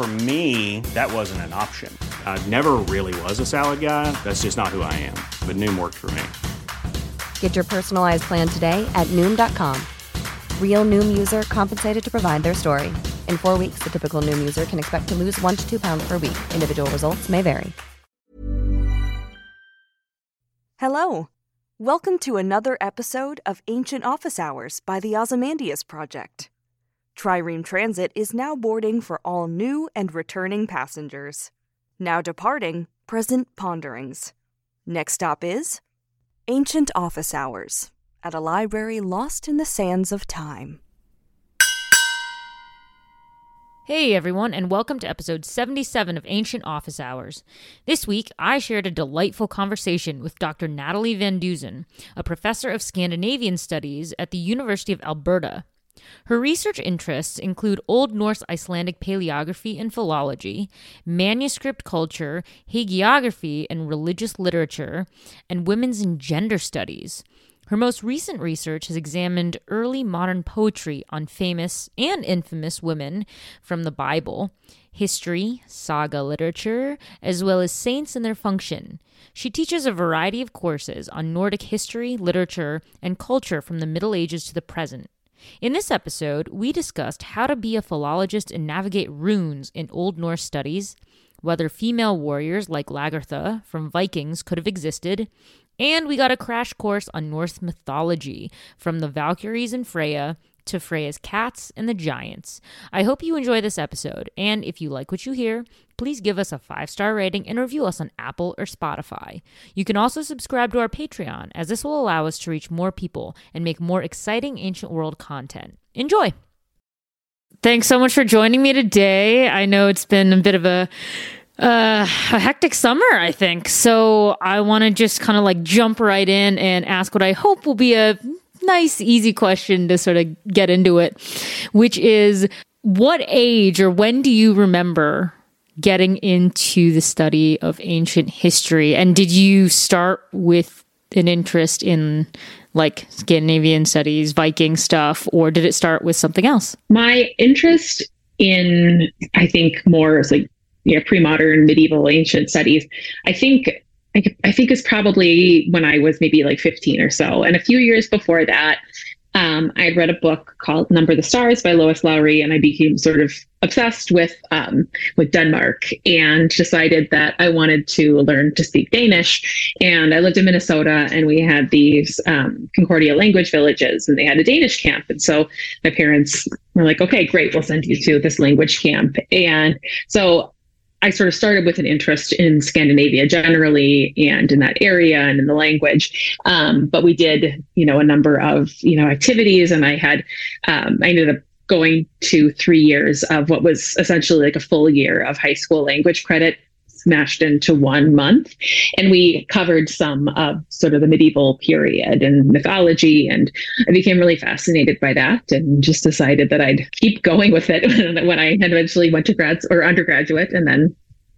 For me, that wasn't an option. I never really was a salad guy. That's just not who I am. But Noom worked for me. Get your personalized plan today at Noom.com. Real Noom user compensated to provide their story. In four weeks, the typical Noom user can expect to lose one to two pounds per week. Individual results may vary. Hello. Welcome to another episode of Ancient Office Hours by the Ozymandias Project. Trireme Transit is now boarding for all new and returning passengers. Now departing, present ponderings. Next stop is Ancient Office Hours at a library lost in the sands of time. Hey everyone, and welcome to episode 77 of Ancient Office Hours. This week, I shared a delightful conversation with Dr. Natalie Van Deusen, a professor of Scandinavian Studies at the University of Alberta. Her research interests include Old Norse Icelandic paleography and philology, manuscript culture, hagiography and religious literature, and women's and gender studies. Her most recent research has examined early modern poetry on famous and infamous women from the Bible, history, saga literature, as well as saints and their function. She teaches a variety of courses on Nordic history, literature, and culture from the Middle Ages to the present. In this episode, we discussed how to be a philologist and navigate runes in Old Norse studies, whether female warriors like Lagertha from Vikings could have existed, and we got a crash course on Norse mythology from the Valkyries and Freyja to Freyja's cats and the giants. I hope you enjoy this episode, and if you like what you hear, please give us a five star rating and review us on Apple or Spotify. You can also subscribe to our Patreon, as this will allow us to reach more people and make more exciting ancient world content. Enjoy! Thanks so much for joining me today. I know it's been a bit of a uh, a hectic summer, I think. So I want to just kind of like jump right in and ask what I hope will be a nice, easy question to sort of get into it, which is what age or when do you remember getting into the study of ancient history? And did you start with an interest in like Scandinavian studies, Viking stuff, or did it start with something else? My interest in, I think, more like you know, pre-modern, medieval, ancient studies. I think I, I think is probably when I was maybe like 15 or so. And a few years before that, um, I had read a book called Number the Stars by Lois Lowry, and I became sort of obsessed with um, with Denmark and decided that I wanted to learn to speak Danish. And I lived in Minnesota, and we had these um, Concordia language villages, and they had a Danish camp. And so my parents were like, "Okay, great, we'll send you to this language camp." And so I sort of started with an interest in Scandinavia generally and in that area and in the language. Um, but we did, you know, a number of, you know, activities and I had, um, I ended up going to three years of what was essentially like a full year of high school language credit smashed into one month. And we covered some of sort of the medieval period and mythology. And I became really fascinated by that and just decided that I'd keep going with it when I eventually went to grad or undergraduate and then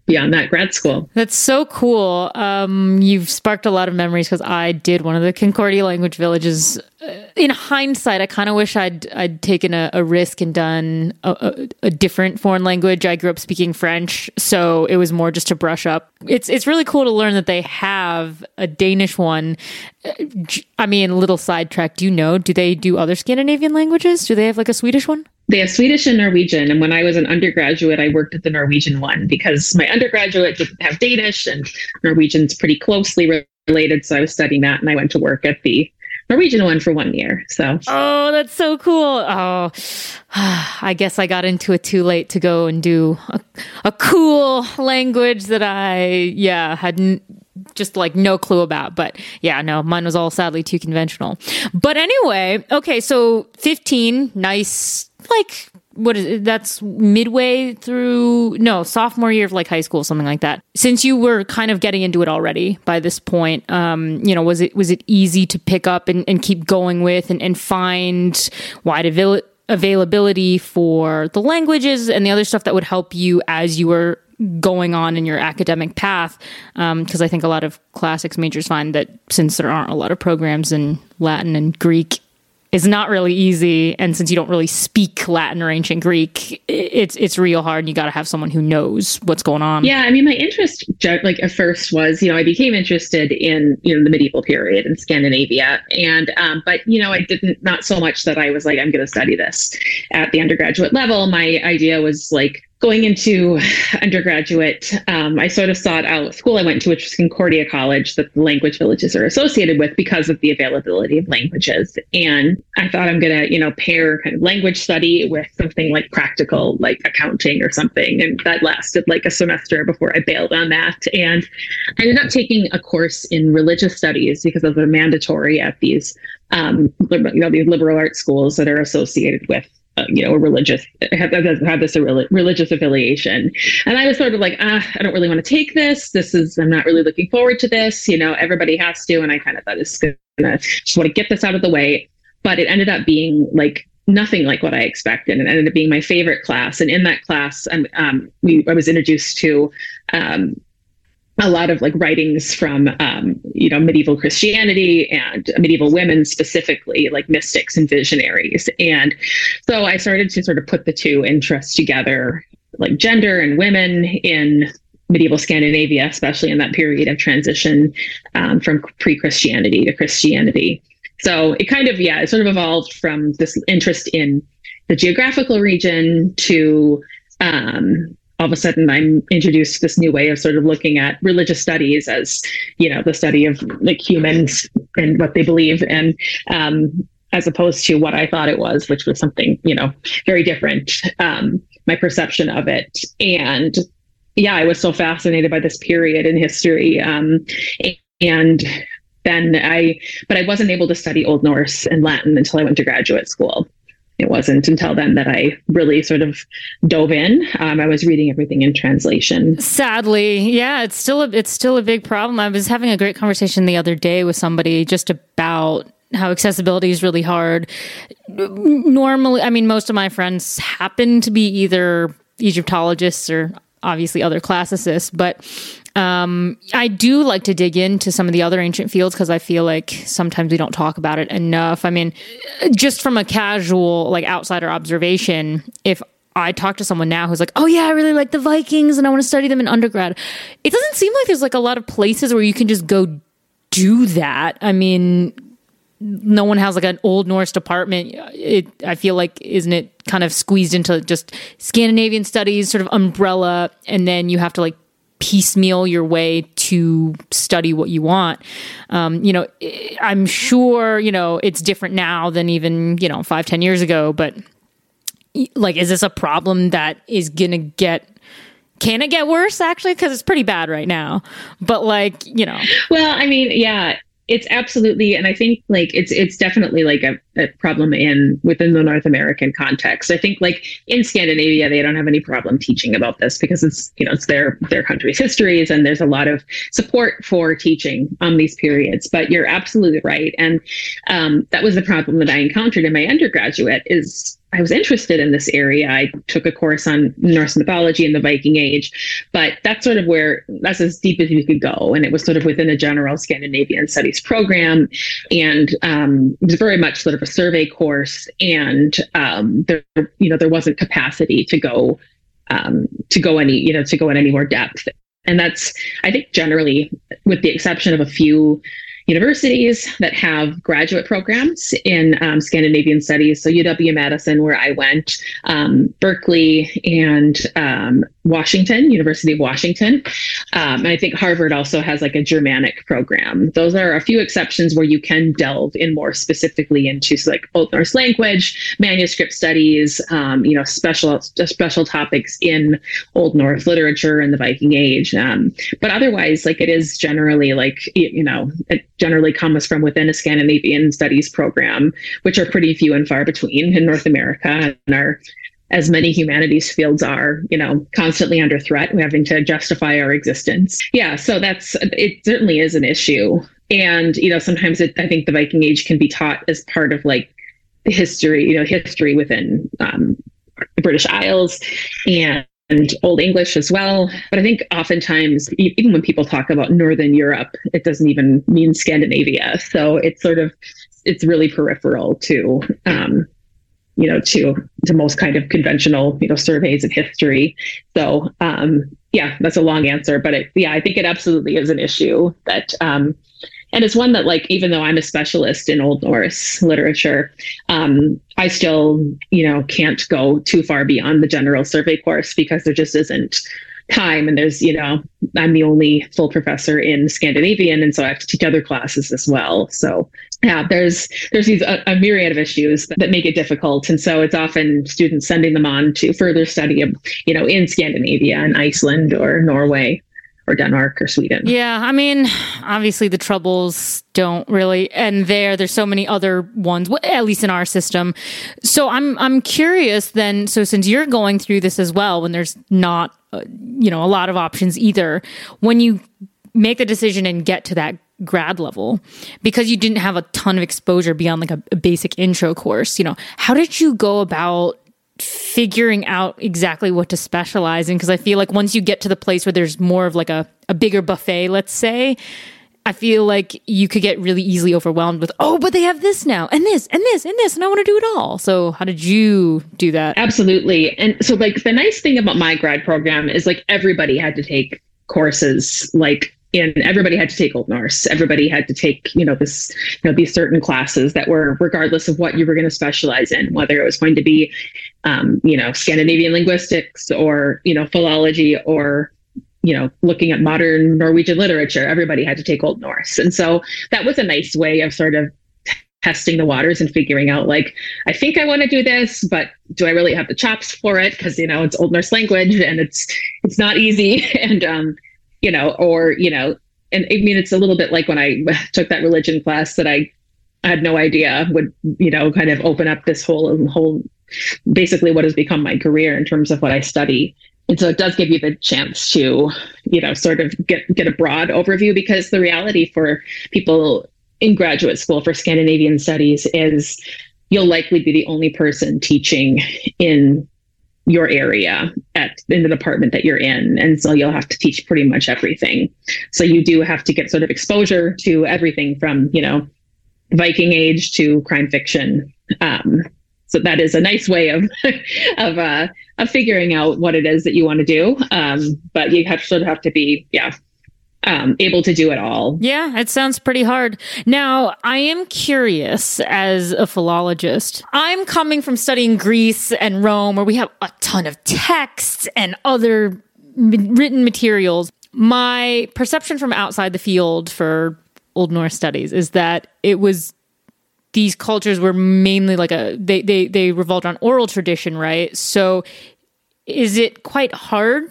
beyond that grad school. That's so cool. Um, you've sparked a lot of memories because I did one of the Concordia language villages. Uh, in hindsight, I kind of wish I'd I'd taken a, a risk and done a, a, a, different foreign language. I grew up speaking French, so it was more just to brush up. It's it's really cool to learn that they have a Danish one. Uh, I mean, little sidetrack. Do you know? Do they do other Scandinavian languages? Do they have like a Swedish one? They have Swedish and Norwegian. And when I was an undergraduate, I worked at the Norwegian one because my undergraduate didn't have Danish and Norwegian's pretty closely related. So I was studying that and I went to work at the Norwegian one for one year. So, oh, that's so cool. Oh, I guess I got into it too late to go and do a, a cool language that I, yeah, hadn't just like no clue about. But yeah, no, mine was all sadly too conventional. But anyway, okay, so 15, nice, like what is it? that's midway through no sophomore year of like high school something like that since you were kind of getting into it already by this point um you know was it was it easy to pick up and, and keep going with and, and find wide avail- availability for the languages and the other stuff that would help you as you were going on in your academic path because um, i think a lot of classics majors find that since there aren't a lot of programs in latin and greek is not really easy. And since you don't really speak Latin or ancient Greek, it's it's real hard. And you got to have someone who knows what's going on. Yeah, I mean, my interest, like at first, was you know I became interested in you know the medieval period in Scandinavia, and um, but you know I didn't not so much that I was like I'm going to study this at the undergraduate level. My idea was like going into undergraduate, um, I sort of sought out school I went to, which was Concordia College, that the language villages are associated with because of the availability of languages. And I thought I'm going to, you know, pair kind of language study with something like practical, like accounting or something. And that lasted like a semester before I bailed on that. And I ended up taking a course in religious studies because those are mandatory at these, um, you know, these liberal arts schools that are associated with you know, a religious have, have this a religious affiliation. And I was sort of like, ah, I don't really want to take this. This is I'm not really looking forward to this. You know, everybody has to, and I kind of thought it's gonna just want to get this out of the way. But it ended up being like nothing like what I expected, and it ended up being my favorite class. And in that class, um, um we I was introduced to um, a lot of like writings from um, you know medieval Christianity and medieval women specifically, like mystics and visionaries. And so I started to sort of put the two interests together, like gender and women in medieval Scandinavia, especially in that period of transition um, from pre-Christianity to Christianity. So it kind of yeah, it sort of evolved from this interest in the geographical region to um, all of a sudden I'm introduced this new way of sort of looking at religious studies as, you know, the study of like humans and what they believe. And um, as opposed to what I thought it was, which was something, you know, very different, um, my perception of it. And yeah, I was so fascinated by this period in history. Um, and then I, but I wasn't able to study Old Norse and Latin until I went to graduate school it wasn't until then that I really sort of dove in. Um, I was reading everything in translation. Sadly, yeah, it's still a, it's still a big problem. I was having a great conversation the other day with somebody just about how accessibility is really hard. Normally, I mean, most of my friends happen to be either Egyptologists or obviously other classicists, but um, I do like to dig into some of the other ancient fields because I feel like sometimes we don't talk about it enough. I mean, just from a casual, like outsider observation, if I talk to someone now who's like, oh yeah, I really like the Vikings and I want to study them in undergrad, it doesn't seem like there's like a lot of places where you can just go do that. I mean, no one has like an old Norse department. It, I feel like, isn't it kind of squeezed into just Scandinavian studies, sort of umbrella, and then you have to like piecemeal your way to study what you want. Um, you know, I'm sure, you know, it's different now than even, you know, five, ten years ago, but like, is this a problem that is going to get can it get worse actually? Because it's pretty bad right now. But like you know. Well i mean yeah it's absolutely and i think like it's it's definitely like a, a, problem in within the north american context. I think like in scandinavia they don't have any problem teaching about this because it's you know it's their their country's histories and there's a lot of support for teaching on these periods. But you're absolutely right. And um, that was the problem that i encountered in my undergraduate is I was interested in this area. I took a course on Norse mythology and the Viking Age, but that's sort of where that's as deep as you could go. And it was sort of within a general Scandinavian studies program. And um, it was very much sort of a survey course. And um, there, you know, there wasn't capacity to go um, to go any, you know, to go in any more depth. And that's, I think, generally, with the exception of a few universities that have graduate programs in um, Scandinavian studies. So UW Madison, where I went, um, Berkeley, and um, Washington, University of Washington. Um, and I think Harvard also has like a Germanic program. Those are a few exceptions where you can delve in more specifically into like Old Norse language, manuscript studies, um, you know, special special topics in Old Norse literature and the Viking Age. Um, but otherwise, like it is generally like you know, it generally comes from within a Scandinavian studies program, which are pretty few and far between in North America and are as many humanities fields are, you know, constantly under threat, We're having to justify our existence. Yeah, so that's it. Certainly is an issue, and you know, sometimes it, I think the Viking Age can be taught as part of like the history, you know, history within um, the British Isles and and Old English as well. But I think oftentimes, even when people talk about Northern Europe, it doesn't even mean Scandinavia. So it's sort of it's really peripheral to um, you know, to to most kind of conventional, you know, surveys of history. So, um, yeah, that's a long answer, but it, yeah, I think it absolutely is an issue that, um, and it's one that, like, even though I'm a specialist in Old Norse literature, um, I still, you know, can't go too far beyond the general survey course because there just isn't time. And there's you know i'm the only full professor in scandinavian and so i have to teach other classes as well. So yeah there's there's these a, a myriad of issues that, that, make it difficult. And so it's often students sending them on to further study you know in scandinavia and iceland or norway or Denmark or Sweden. Yeah, I mean, obviously the troubles don't really end there. There's so many other ones, at least in our system. So I'm I'm curious then. So since you're going through this as well, when there's not uh, you know a lot of options either, when you make the decision and get to that grad level because you didn't have a ton of exposure beyond like a, a basic intro course you know how did you go about figuring out exactly what to specialize in because I feel like once you get to the place where there's more of like a, a bigger buffet, let's say, I feel like you could get really easily overwhelmed with, oh, but they have this now and this and this and this, and I want to do it all. So, how did you do that? Absolutely. And so, like, the nice thing about my grad program is like everybody had to take courses like and everybody had to take Old Norse. Everybody had to take, you know, this, you know, these certain classes that were regardless of what you were going to specialize in, whether it was going to be, um, you know, Scandinavian linguistics or, you know, philology or, you know, looking at modern Norwegian literature. Everybody had to take Old Norse, and so that was a nice way of sort of testing the waters and figuring out like i think i want to do this but do i really have the chops for it because you know it's old norse language and it's it's not easy and um you know, or, you know, and I mean, it's a little bit like when I took that religion class that I I had no idea would, you know, kind of open up this whole, whole, basically what has become my career in terms of what I study. And so it does give you the chance to, you know, sort of get, get a broad overview because the reality for people in graduate school for Scandinavian studies is you'll likely be the only person teaching in your area at in the department that you're in. And so you'll have to teach pretty much everything. So you do have to get sort of exposure to everything from you know viking age to crime fiction. Um, so that is a nice way of of uh, of figuring out what it is that you want to do. Um, but you have sort of have to be yeah um, able to do it all. Yeah, it sounds pretty hard. Now, I am curious as a philologist. I'm coming from studying Greece and Rome, where we have a ton of texts and other written materials. My perception from outside the field for Old Norse studies is that it was these cultures were mainly like a they they they revolved on oral tradition, right? So is it quite hard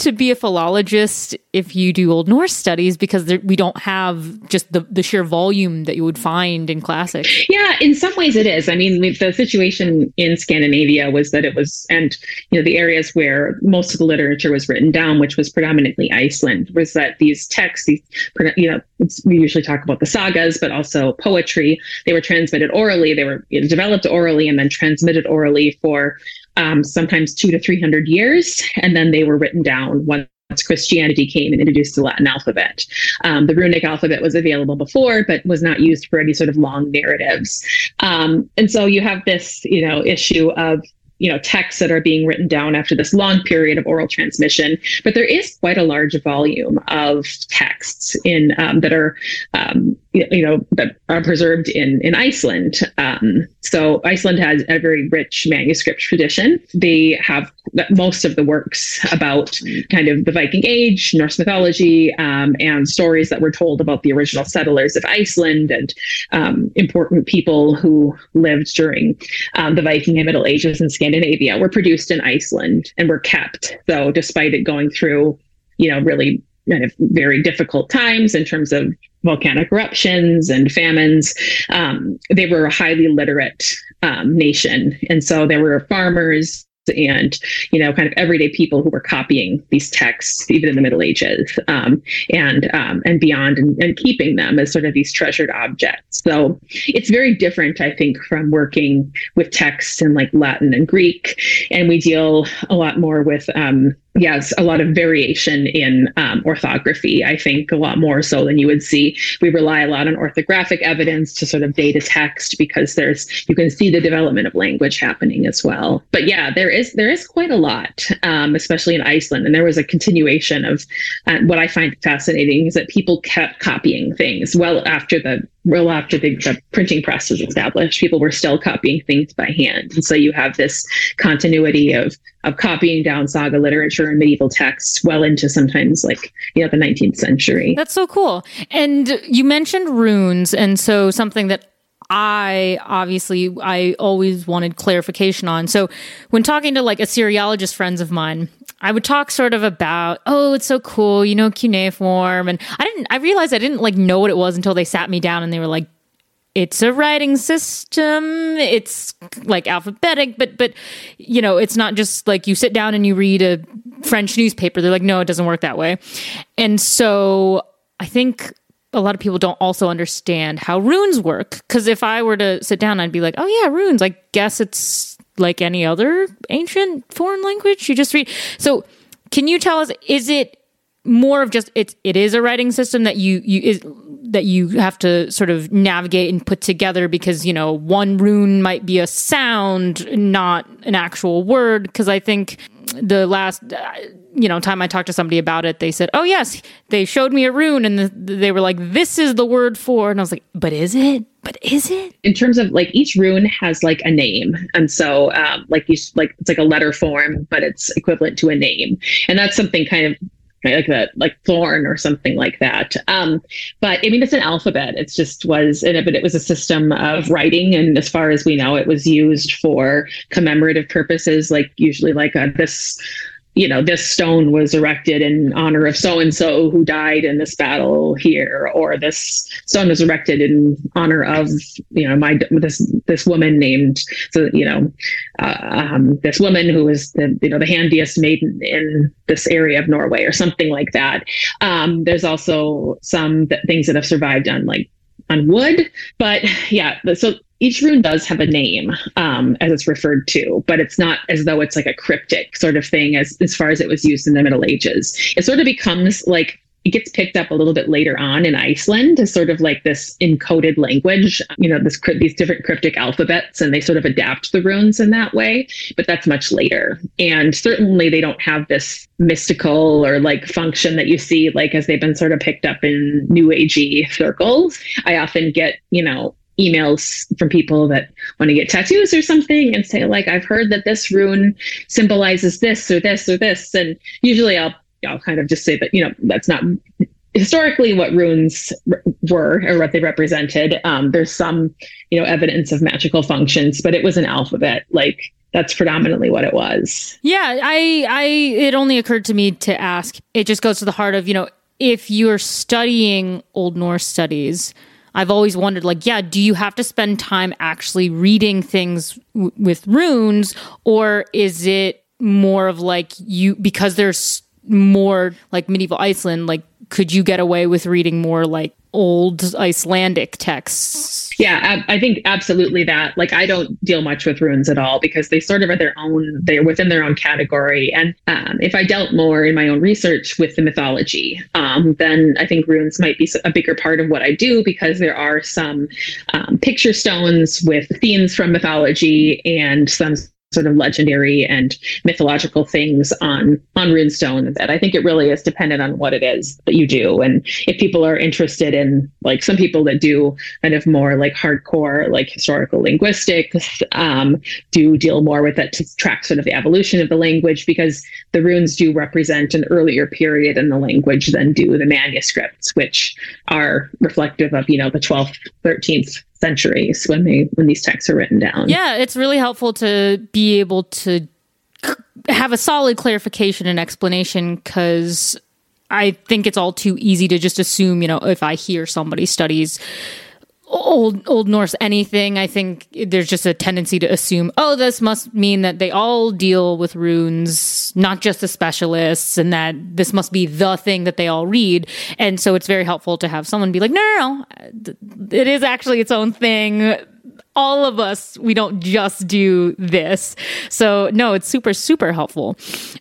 to be a philologist if you do Old Norse studies because there, we don't have just the, the sheer volume that you would find in classic. Yeah, in some ways it is. I mean, the situation in Scandinavia was that it was, and you know, the areas where most of the literature was written down, which was predominantly Iceland, was that these texts, these, you know, we usually talk about the sagas, but also poetry. They were transmitted orally. They were you know, developed orally and then transmitted orally for um, sometimes two to 300 years, and then they were written down once Christianity came and introduced the Latin alphabet. Um, the runic alphabet was available before, but was not used for any sort of long narratives. Um, and so you have this, you know, issue of you know texts that are being written down after this long period of oral transmission but there is quite a large volume of texts in um, that are um, you know that are preserved in in Iceland. Um, so Iceland has a very rich manuscript tradition. They have most of the works about kind of the Viking Age, Norse mythology, um, and stories that were told about the original settlers of Iceland and um, important people who lived during um, the Viking and Middle Ages in Scandinavia were produced in Iceland and were kept. So, despite it going through, you know, really kind of very difficult times in terms of volcanic eruptions and famines. Um, they were a highly literate um, nation. And so there were farmers and you know kind of everyday people who were copying these texts even in the middle ages um, and um, and beyond and, and, keeping them as sort of these treasured objects. So it's very different i think from working with texts in like latin and greek and we deal a lot more with um, yes, a lot of variation in um, orthography. I think a lot more so than you would see. We rely a lot on orthographic evidence to sort of data text because there's you can see the development of language happening as well. But yeah, there is there is quite a lot, um, especially in Iceland. And there was a continuation of uh, what I find fascinating is that people kept copying things well after the well after the, printing press was established. People were still copying things by hand. And so you have this continuity of of copying down saga literature and medieval texts well into sometimes like you know the 19th century. That's so cool. And you mentioned runes and so something that I obviously I always wanted clarification on. So when talking to like Assyriologist friends of mine, I would talk sort of about, oh, it's so cool, you know, cuneiform. And I didn't, I realized I didn't like know what it was until they sat me down and they were like, it's a writing system. It's like alphabetic, but, but, you know, it's not just like you sit down and you read a French newspaper. They're like, no, it doesn't work that way. And so I think a lot of people don't also understand how runes work. Cause if I were to sit down, I'd be like, oh yeah, runes. I guess it's like any other ancient foreign language. You just read. So, can you tell us? Is it more of just it's it is a writing system that you you is that you have to sort of navigate and put together because you know one rune might be a sound, not an actual word. Because I think the last you know time I talked to somebody about it, they said, "Oh yes, they showed me a rune, and the, they were like, this is the word for," and I was like, "But is it? But is it?" In terms of like each rune has like a name, and so um, like you like it's like a letter form, but it's equivalent to a name, and that's something kind of like that, like thorn or something like that. Um, but I mean, it's an alphabet. It's just was, and but it was a system of writing, and as far as we know, it was used for commemorative purposes, like usually like a, this you know, this stone was erected in honor of so and so who died in this battle here, or this stone was erected in honor of, you know, my this this woman named, so you know, uh, um, this woman who was the you know the handiest maiden in this area of Norway, or something like that. Um, there's also some th- things that have survived on like on wood, but yeah, so each rune does have a name um, as it's referred to, but it's not as though it's like a cryptic sort of thing as as far as it was used in the Middle Ages. It sort of becomes like it gets picked up a little bit later on in Iceland as sort of like this encoded language, you know, this these different cryptic alphabets, and they sort of adapt the runes in that way. But that's much later, and certainly they don't have this mystical or like function that you see like as they've been sort of picked up in New Agey circles. I often get, you know, emails from people that want to get tattoos or something and say like i've heard that this rune symbolizes this or this or this and usually i'll i'll kind of just say that you know that's not historically what runes were or what they represented. Um, there's some you know evidence of magical functions but it was an alphabet like that's predominantly what it was. Yeah i i it only occurred to me to ask. It just goes to the heart of you know if you're studying old norse studies I've always wondered, like, yeah, do you have to spend time actually reading things w- with runes, or is it more of like you because there's more like medieval Iceland? Like, could you get away with reading more like old Icelandic texts. Yeah, I, I, think absolutely that. Like, I don't deal much with runes at all because they sort of are their own, they're within their own category. And um, if I dealt more in my own research with the mythology, um, then I think runes might be a bigger part of what I do because there are some um, picture stones with themes from mythology and some sort of legendary and mythological things on on runestone that i think it really is dependent on what it is that you do. And if people are interested in like some people that do kind of more like hardcore like historical linguistics um, do deal more with it to track sort of the evolution of the language because the runes do represent an earlier period in the language than do the manuscripts which are reflective of you know the 12th 13th centuries when they when these texts are written down. Yeah, it's really helpful to be able to have a solid clarification and explanation because I think it's all too easy to just assume, you know, if I hear somebody studies old old Norse anything, I think there's just a tendency to assume, oh, this must mean that they all deal with runes, not just the specialists, and that this must be the thing that they all read. And so it's very helpful to have someone be like, no, no, no, it is actually its own thing. All of us, we don't just do this. So no, it's super, super helpful.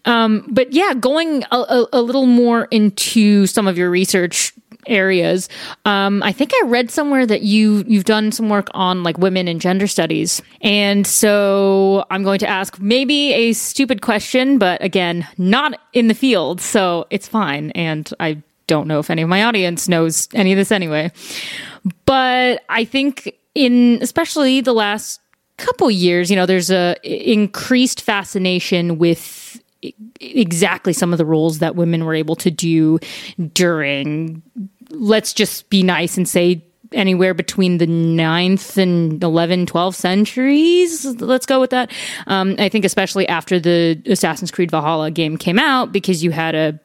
Um, but yeah, going a, a, a little more into some of your research areas. Um, I think I read somewhere that you you've done some work on like women and gender studies, and so I'm going to ask maybe a stupid question, but again, not in the field, so it's fine. And I don't know if any of my audience knows any of this anyway, but I think in especially the last couple years, you know, there's a increased fascination with exactly some of the roles that women were able to do during let's just be nice and say anywhere between the 9th and 11 12th centuries let's go with that um, i think especially after the assassin's creed valhalla game came out because you had a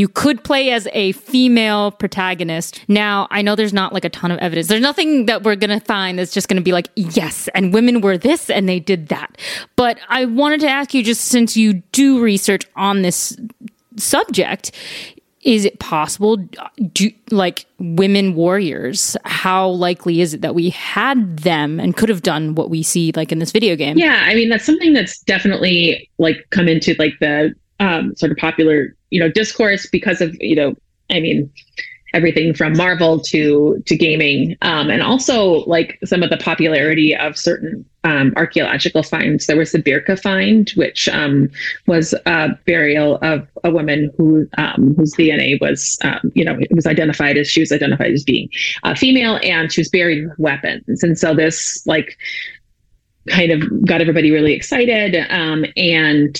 you could play as a female protagonist. Now, I know there's not like a ton of evidence. There's nothing that we're going to find that's just going to be like, yes, and women were this and they did that. But I wanted to ask you, just since you do research on this subject, is it possible do like women warriors how likely is it that we had them and could have done what we see like in this video game? Yeah i mean that's something that's definitely like come into like the um, sort of popular you know discourse because of you know i mean everything from Marvel to to gaming, um, and also like some of the popularity of certain um, archaeological finds. There was the Birka find, which um, was a burial of a woman who um, whose DNA was, um, you know, it was identified as she was identified as being uh, female, and she was buried with weapons. And so this like kind of got everybody really excited um, and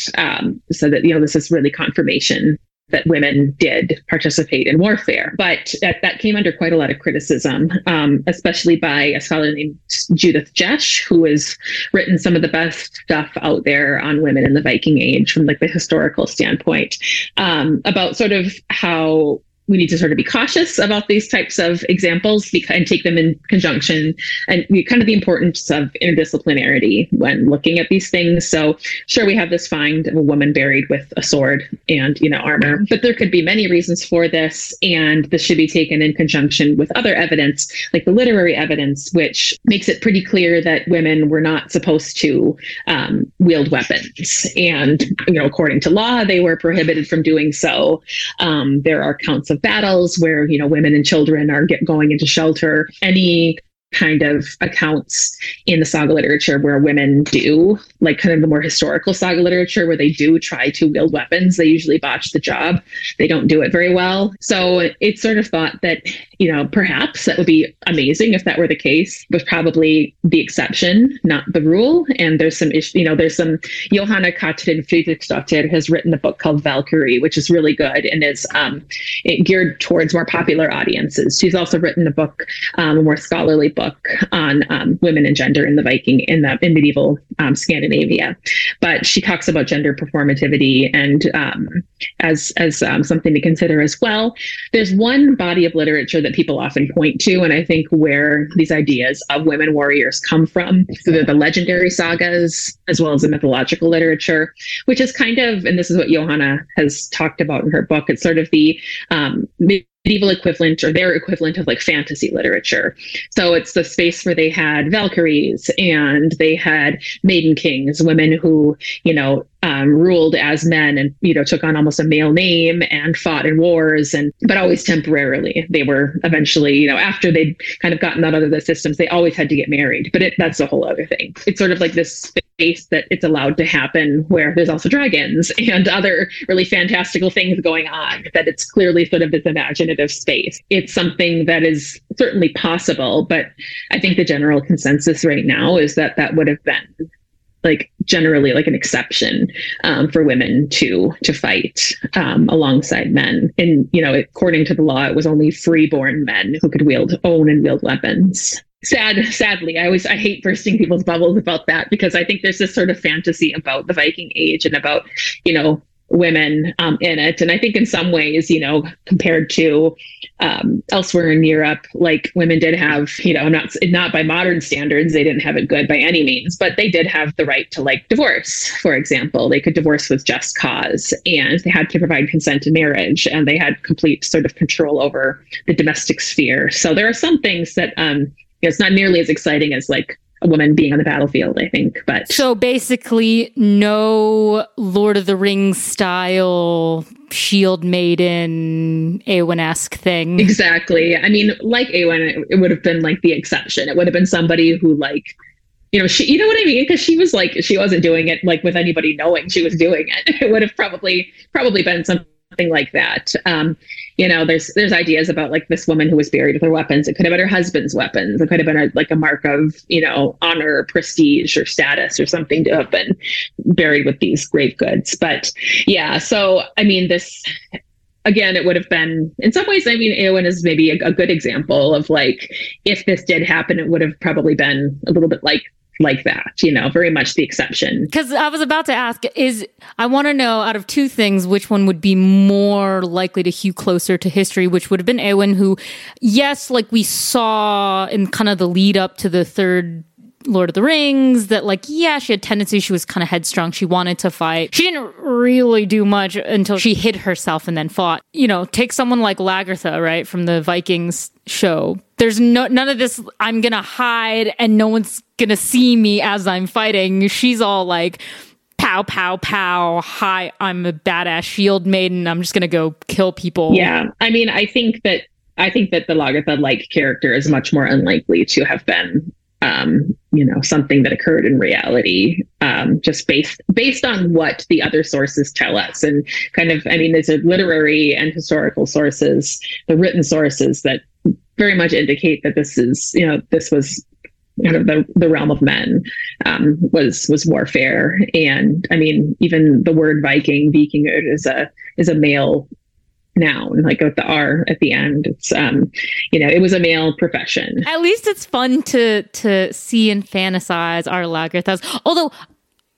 so that you know this is really confirmation that women did participate in warfare. But that, that came under quite a lot of criticism, um, especially by a scholar named Judith Jesch, who has written some of the best stuff out there on women in the Viking Age from like the historical standpoint um, about sort of how we need to sort of be cautious about these types of examples and take them in conjunction and kind of the importance of interdisciplinarity when looking at these things. So sure, we have this find of a woman buried with a sword and, you know, armor, but there could be many reasons for this. And this should be taken in conjunction with other evidence, like the literary evidence, which makes it pretty clear that women were not supposed to um, wield weapons. And, you know, according to law, they were prohibited from doing so. Um, there are accounts of battles where you know women and children are get going into shelter. Any kind of accounts in the saga literature where women do, like kind of the more historical saga literature where they do try to wield weapons. They usually botch the job. They don't do it very well. So it's sort of thought that, you know, perhaps that would be amazing if that were the case, but probably the exception, not the rule. And there's some issue, you know, there's some Johanna Katrin Friðriksdóttir has written a book called Valkyrie, which is really good and is um, geared towards more popular audiences. She's also written a book, um, a more scholarly book book on um, women and gender in the Viking in the in medieval um, Scandinavia, but she talks about gender performativity and um, as as um, something to consider as well. There's one body of literature that people often point to, and I think where these ideas of women warriors come from. So the legendary sagas as well as the mythological literature, which is kind of, and this is what Johanna has talked about in her book. It's sort of the um, medieval equivalent or their equivalent of like fantasy literature. So it's the space where they had Valkyries and they had maiden kings, women who, you know, um, ruled as men and you know took on almost a male name and fought in wars and but always temporarily they were eventually you know after they'd kind of gotten out of the systems they always had to get married but it, that's a whole other thing it's sort of like this space that it's allowed to happen where there's also dragons and other really fantastical things going on that it's clearly sort of this imaginative space. It's something that is certainly possible but i think the general consensus right now is that that would have been like generally like an exception um, for women to to fight um, alongside men. And you know according to the law it was only freeborn men who could wield own and wield weapons sad sadly i always i hate bursting people's bubbles about that because i think there's this sort of fantasy about the viking age and about you know women um, in it. And I think in some ways, you know, compared to um, elsewhere in Europe, like women did have, you know, not not by modern standards, they didn't have it good by any means, but they did have the right to like divorce, for example. They could divorce with just cause, and they had to provide consent to marriage, and they had complete sort of control over the domestic sphere. So there are some things that um, it's not nearly as exciting as like a woman being on the battlefield, I think. But so basically, no Lord of the Rings style shield maiden Eowyn esque thing. Exactly. I mean, like Eowyn, it would have been like the exception. It would have been somebody who like you know, she, you know what I mean? Because she was like, she wasn't doing it like with anybody knowing she was doing it. It would have probably, probably been something like that. Um, you know, there's there's ideas about like this woman who was buried with her weapons. It could have been her husband's weapons. It could have been a, like a mark of you know honor, prestige, or status, or something to have been buried with these grave goods. But yeah, so I mean, this again, it would have been in some ways. I mean, Eowyn is maybe a, a good example of like if this did happen, it would have probably been a little bit like like that, you know, very much the exception. Because I was about to ask, is I want to know out of two things, which one would be more likely to hew closer to history, which would have been Eowyn, who, yes, like we saw in kind of the lead up to the third Lord of the Rings that like yeah she had tendencies she was kind of headstrong she wanted to fight. She didn't really do much until she hid herself and then fought. You know take someone like Lagertha right from the Vikings show. There's no none of this I'm gonna hide and no one's gonna see me as I'm fighting. She's all like pow pow pow hi I'm a badass shield maiden I'm just gonna go kill people. Yeah I mean I think that I think that the Lagertha like character is much more unlikely to have been um, you know something that occurred in reality um, just based based on what the other sources tell us. And kind of i mean there's a literary and historical sources the written sources that very much indicate that this is you know this was kind of the, the realm of men um, was was warfare. And i mean even the word viking viking is a is a male noun, like with the R at the end. It's um, you know, it was a male profession. At least it's fun to to see and fantasize our Lagerthas. Although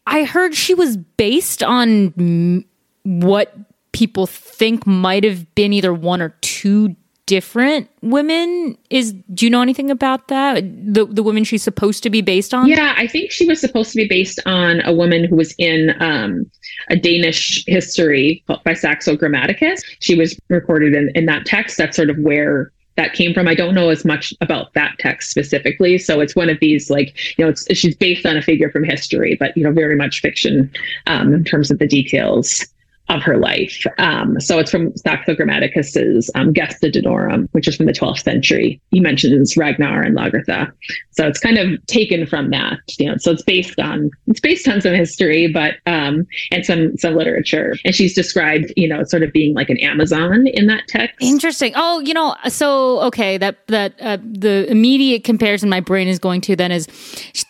I heard she was based on what people think might have been either one or two different women is do you know anything about that? The the woman she's supposed to be based on? Yeah i think she was supposed to be based on a woman who was in um, a danish history by saxo grammaticus. She was recorded in, in that text. That's sort of where that came from. I don't know as much about that text specifically. So it's one of these like, you know, it's, she's based on a figure from history, but, you know, very much fiction um, in terms of the details of her life. Um, so it's from Saxo Grammaticus's um, Gesta Danorum, which is from the 12th century. He mentions Ragnar and Lagertha. So it's kind of taken from that, you know, so it's based on, it's based on some history, but, um, and some, some literature. And she's described, you know, sort of being like an Amazon in that text. Interesting. Oh, you know, so, okay, that, that, uh, the immediate comparison my brain is going to then is,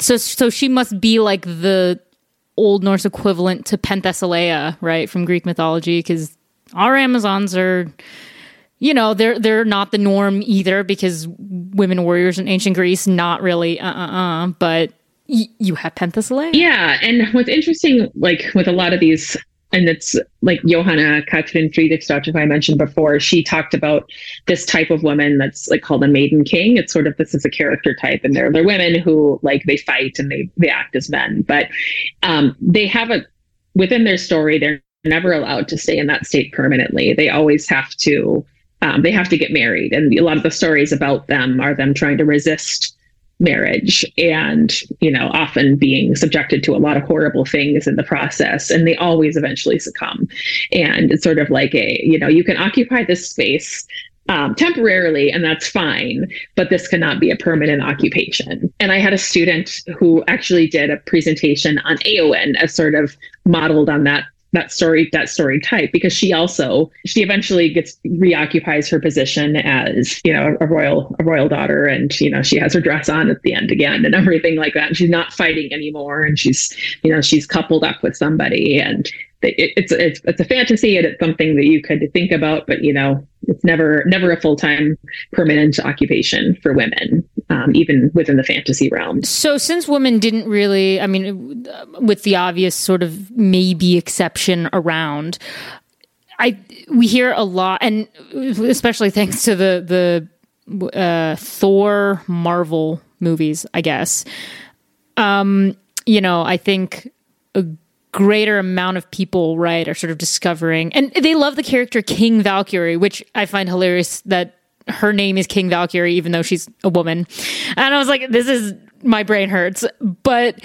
so, so she must be like the, Old Norse equivalent to Penthesilea, right, from Greek mythology, because our Amazons are, you know, they're they're not the norm either, because women warriors in ancient Greece, not really, uh, uh, uh. But y- you have Penthesilea. Yeah, and what's interesting, like with a lot of these and it's like Johanna Katrin Friðriksdóttir, I mentioned before, she talked about this type of woman that's like called a maiden king. It's sort of this is a character type, and they're they're women who like they fight and they they act as men, but um, they have a within their story they're never allowed to stay in that state permanently. They always have to um, they have to get married, and a lot of the stories about them are them trying to resist marriage and you know often being subjected to a lot of horrible things in the process and they always eventually succumb and it's sort of like a you know you can occupy this space um, temporarily, and that's fine, but this cannot be a permanent occupation. And I had a student who actually did a presentation on Eowyn as sort of modeled on that that story that story type because she also she eventually gets reoccupies her position as you know a royal a royal daughter and you know she has her dress on at the end again and everything like that. And she's not fighting anymore and she's you know she's coupled up with somebody and it, it's it's it's a fantasy and it's something that you could think about, but you know, it's never never a full time permanent occupation for women, um, even within the fantasy realm. So, since women didn't really, I mean, with the obvious sort of maybe exception around, I we hear a lot, and especially thanks to the the uh, Thor Marvel movies, I guess. Um, you know, I think a greater amount of people, right, are sort of discovering, and they love the character King Valkyrie, which I find hilarious that her name is King Valkyrie, even though she's a woman. And I was like, this is my brain hurts. But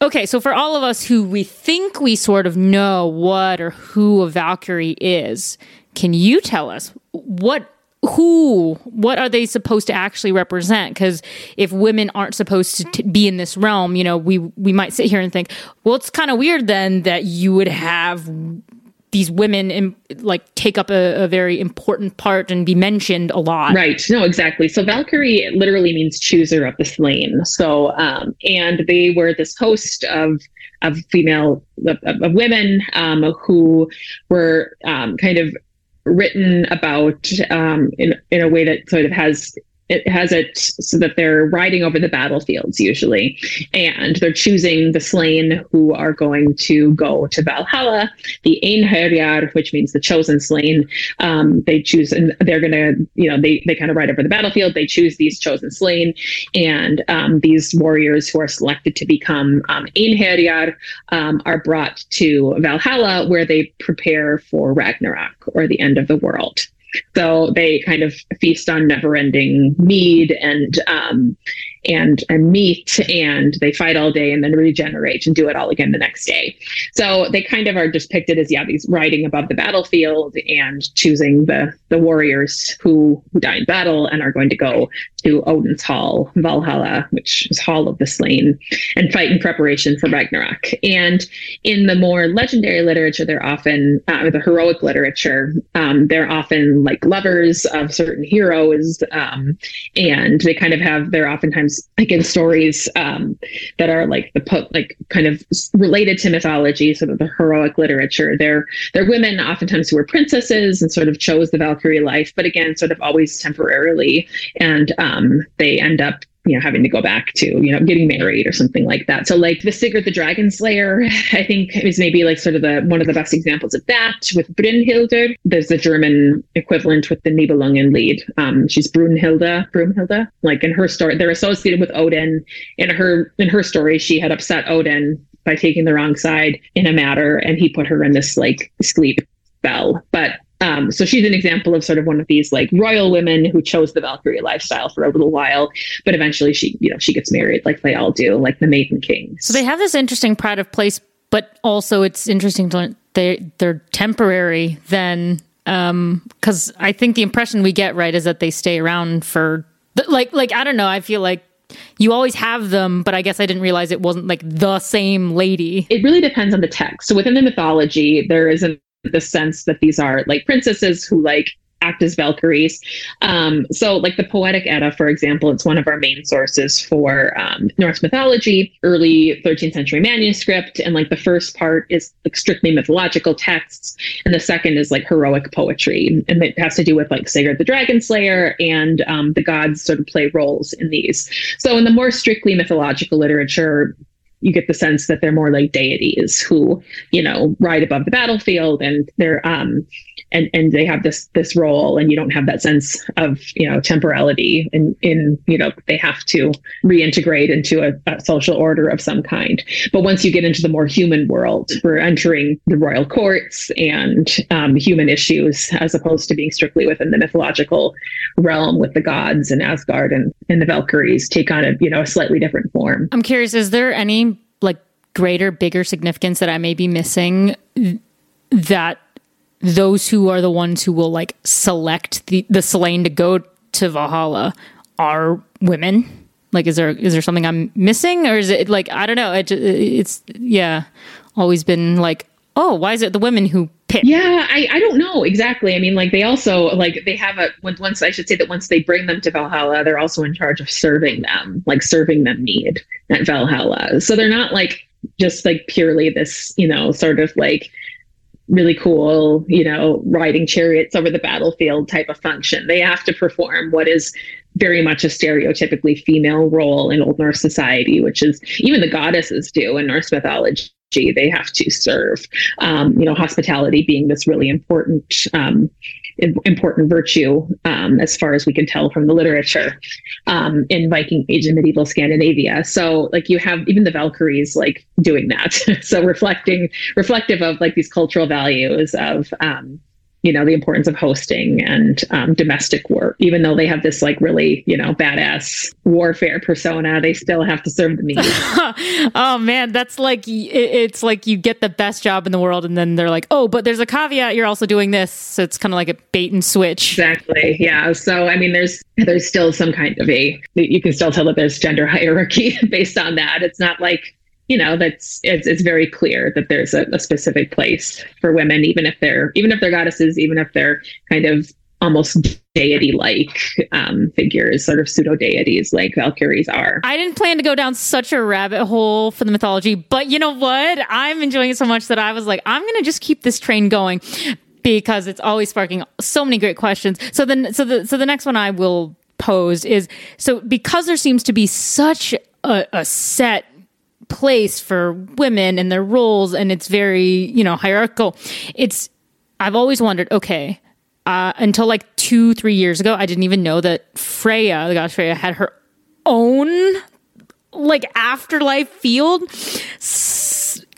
okay, so for all of us who we think we sort of know what or who a Valkyrie is, can you tell us what who what are they supposed to actually represent? Because if women aren't supposed to t- be in this realm you know we we might sit here and think well it's kind of weird then that you would have these women in, like take up a, a, very important part and be mentioned a lot. Right. No exactly. So valkyrie literally means chooser of the slain. So um and they were this host of of female of, of women um, who were um, kind of written about um, in in a way that sort of has it has it so that they're riding over the battlefields usually, and they're choosing the slain who are going to go to Valhalla, the Einherjar, which means the chosen slain. Um, they choose, and they're to, you know, they they kind of ride over the battlefield. They choose these chosen slain, and um, these warriors who are selected to become um, Einherjar um, are brought to Valhalla, where they prepare for Ragnarok or the end of the world. So they kind of feast on never-ending mead and um, and and meat, and they fight all day and then regenerate and do it all again the next day. So they kind of are depicted as yeah, these riding above the battlefield and choosing the the warriors who who die in battle and are going to go to Odin's Hall, Valhalla, which is Hall of the Slain, and fight in preparation for Ragnarok. And in the more legendary literature, they're often, uh, the heroic literature, um, they're often like lovers of certain heroes, um, and they kind of have, they're oftentimes like in stories um, that are like the po- like kind of related to mythology, sort of the heroic literature. They're they're women oftentimes who were princesses and sort of chose the Valkyrie life, but again, sort of always temporarily and um, they end up you know having to go back to you know getting married or something like that. So like the sigurd the dragon slayer i think is maybe like sort of the one of the best examples of that with brunhilde there's the german equivalent with the nibelungenlied um, she's brunhilde brunhilde? Like in her story they're associated with odin. In her in her story she had upset odin by taking the wrong side in a matter and he put her in this like sleep spell. But um, so she's an example of sort of one of these like royal women who chose the Valkyrie lifestyle for a little while, but eventually she, you know, she gets married like they all do, like the Maiden Kings. So they have this interesting pride of place, but also it's interesting to learn they they're temporary then because um, I think the impression we get right is that they stay around for like like I don't know I feel like you always have them, but I guess I didn't realize it wasn't like the same lady. It really depends on the text. So within the mythology, there is an the sense that these are like princesses who like act as Valkyries. Um, so, like the Poetic Edda, for example, it's one of our main sources for um, Norse mythology, early 13th century manuscript. And like the first part is like strictly mythological texts, and the second is like heroic poetry. And it has to do with like Sigurd the Dragon Slayer, and um, the gods sort of play roles in these. So, in the more strictly mythological literature, you get the sense that they're more like deities who, you know, ride above the battlefield and they're um and and they have this this role and you don't have that sense of, you know, temporality and in, you know, they have to reintegrate into a, a social order of some kind. But once you get into the more human world, we're entering the royal courts and um, human issues as opposed to being strictly within the mythological realm with the gods and Asgard and, and the Valkyries take on a, you know, a slightly different form. I'm curious, is there any like greater, bigger significance that I may be missing that those who are the ones who will like select the the slain to go to Valhalla are women. Like, is there is there something I'm missing, or is it like I don't know? It, it's yeah, always been like, oh, why is it the women who pick? Yeah, I, I don't know exactly. I mean, like they also like they have a once I should say that once they bring them to Valhalla, they're also in charge of serving them, like serving them need at Valhalla. So they're not like just like purely this, you know, sort of like really cool, you know, riding chariots over the battlefield type of function. They have to perform what is very much a stereotypically female role in Old Norse society, which is even the goddesses do in Norse mythology. They have to serve, um, you know, hospitality being this really important um, important virtue um, as far as we can tell from the literature um, in Viking Age and medieval Scandinavia. So like you have even the Valkyries like doing that. so reflecting reflective of like these cultural values of um, you know the importance of hosting and um, domestic work. Even though they have this like really you know badass warfare persona they still have to serve the meat oh man that's like it's like you get the best job in the world and then they're like oh but there's a caveat you're also doing this. So it's kind of like a bait and switch. Exactly yeah. So i mean there's there's still some kind of a you can still tell that there's gender hierarchy based on that. It's not like you know that's it's, it's very clear that there's a, a specific place for women even if they're even if they're goddesses even if they're kind of almost deity like um, figures, sort of pseudo deities like Valkyries are. I didn't plan to go down such a rabbit hole for the mythology, but you know what? I'm enjoying it so much that I was like, I'm going to just keep this train going because it's always sparking so many great questions. So then, so the so the next one I will pose is so because there seems to be such a, a set place for women and their roles and it's very you know hierarchical. It's i've always wondered okay uh, until like two three years ago i didn't even know that freyja the goddess freyja had her own like afterlife field.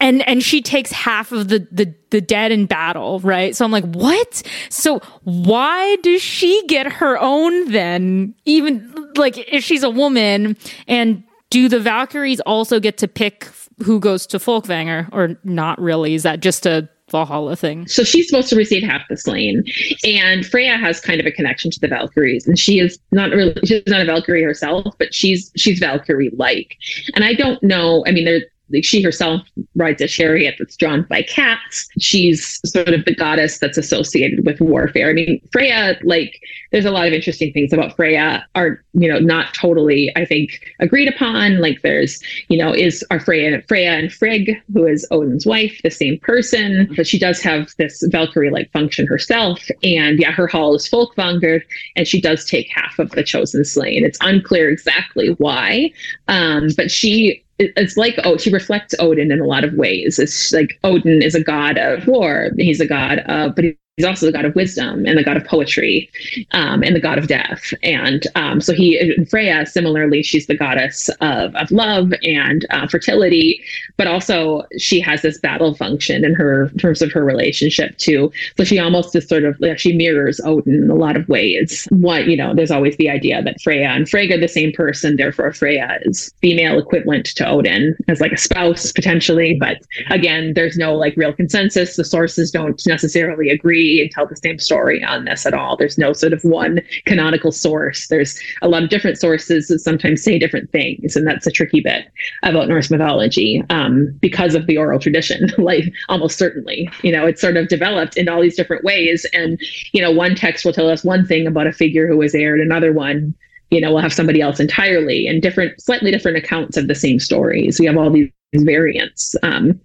And and she takes half of the the the dead in battle right? So i'm like what? So why does she get her own then? Even like if she's a woman and do the Valkyries also get to pick who goes to Folkvanger or not really? Is that just a Valhalla thing? So she's supposed to receive half the slain. And Freyja has kind of a connection to the Valkyries. And she is not really she's not a Valkyrie herself, but she's she's Valkyrie like. And I don't know, I mean there she herself rides a chariot that's drawn by cats. She's sort of the goddess that's associated with warfare. I mean, Freyja, like, there's a lot of interesting things about Freyja are, you know, not totally, I think, agreed upon. Like, there's, you know, is are Freyja, Freyja and Frigg, who is Odin's wife, the same person? But she does have this Valkyrie-like function herself. And yeah, her hall is Folkvanger, and she does take half of the chosen slain. It's unclear exactly why, um, but she it's like oh she reflects odin in a lot of ways. It's like odin is a god of war. He's a god of but he's also the god of wisdom and the god of poetry um, and the god of death. And um, so he freyja similarly she's the goddess of, of love and uh, fertility but also she has this battle function in her in terms of her relationship to so she almost is sort of like she mirrors odin in a lot of ways. What you know there's always the idea that freyja and frigg are the same person therefore freyja is female equivalent to odin as like a spouse potentially. But again there's no like real consensus. The sources don't necessarily agree and tell the same story on this at all. There's no sort of one canonical source. There's a lot of different sources that sometimes say different things, and that's a tricky bit about Norse mythology um, because of the oral tradition. like almost certainly, you know, it's sort of developed in all these different ways, and you know, one text will tell us one thing about a figure who was aired, another one you know, we'll have somebody else entirely and different, slightly different accounts of the same stories. We have all these variants um,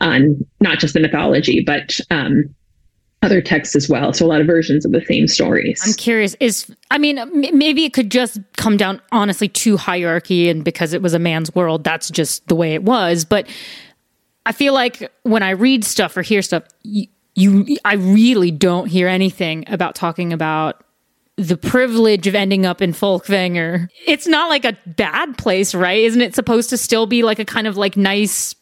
on not just the mythology, but um, other texts as well. So a lot of versions of the same stories. I'm curious is I mean maybe it could just come down honestly to hierarchy and because it was a man's world that's just the way it was, but I feel like when I read stuff or hear stuff you, you I really don't hear anything about talking about the privilege of ending up in Folkvanger. It's not like a bad place, right? Isn't it supposed to still be like a kind of like nice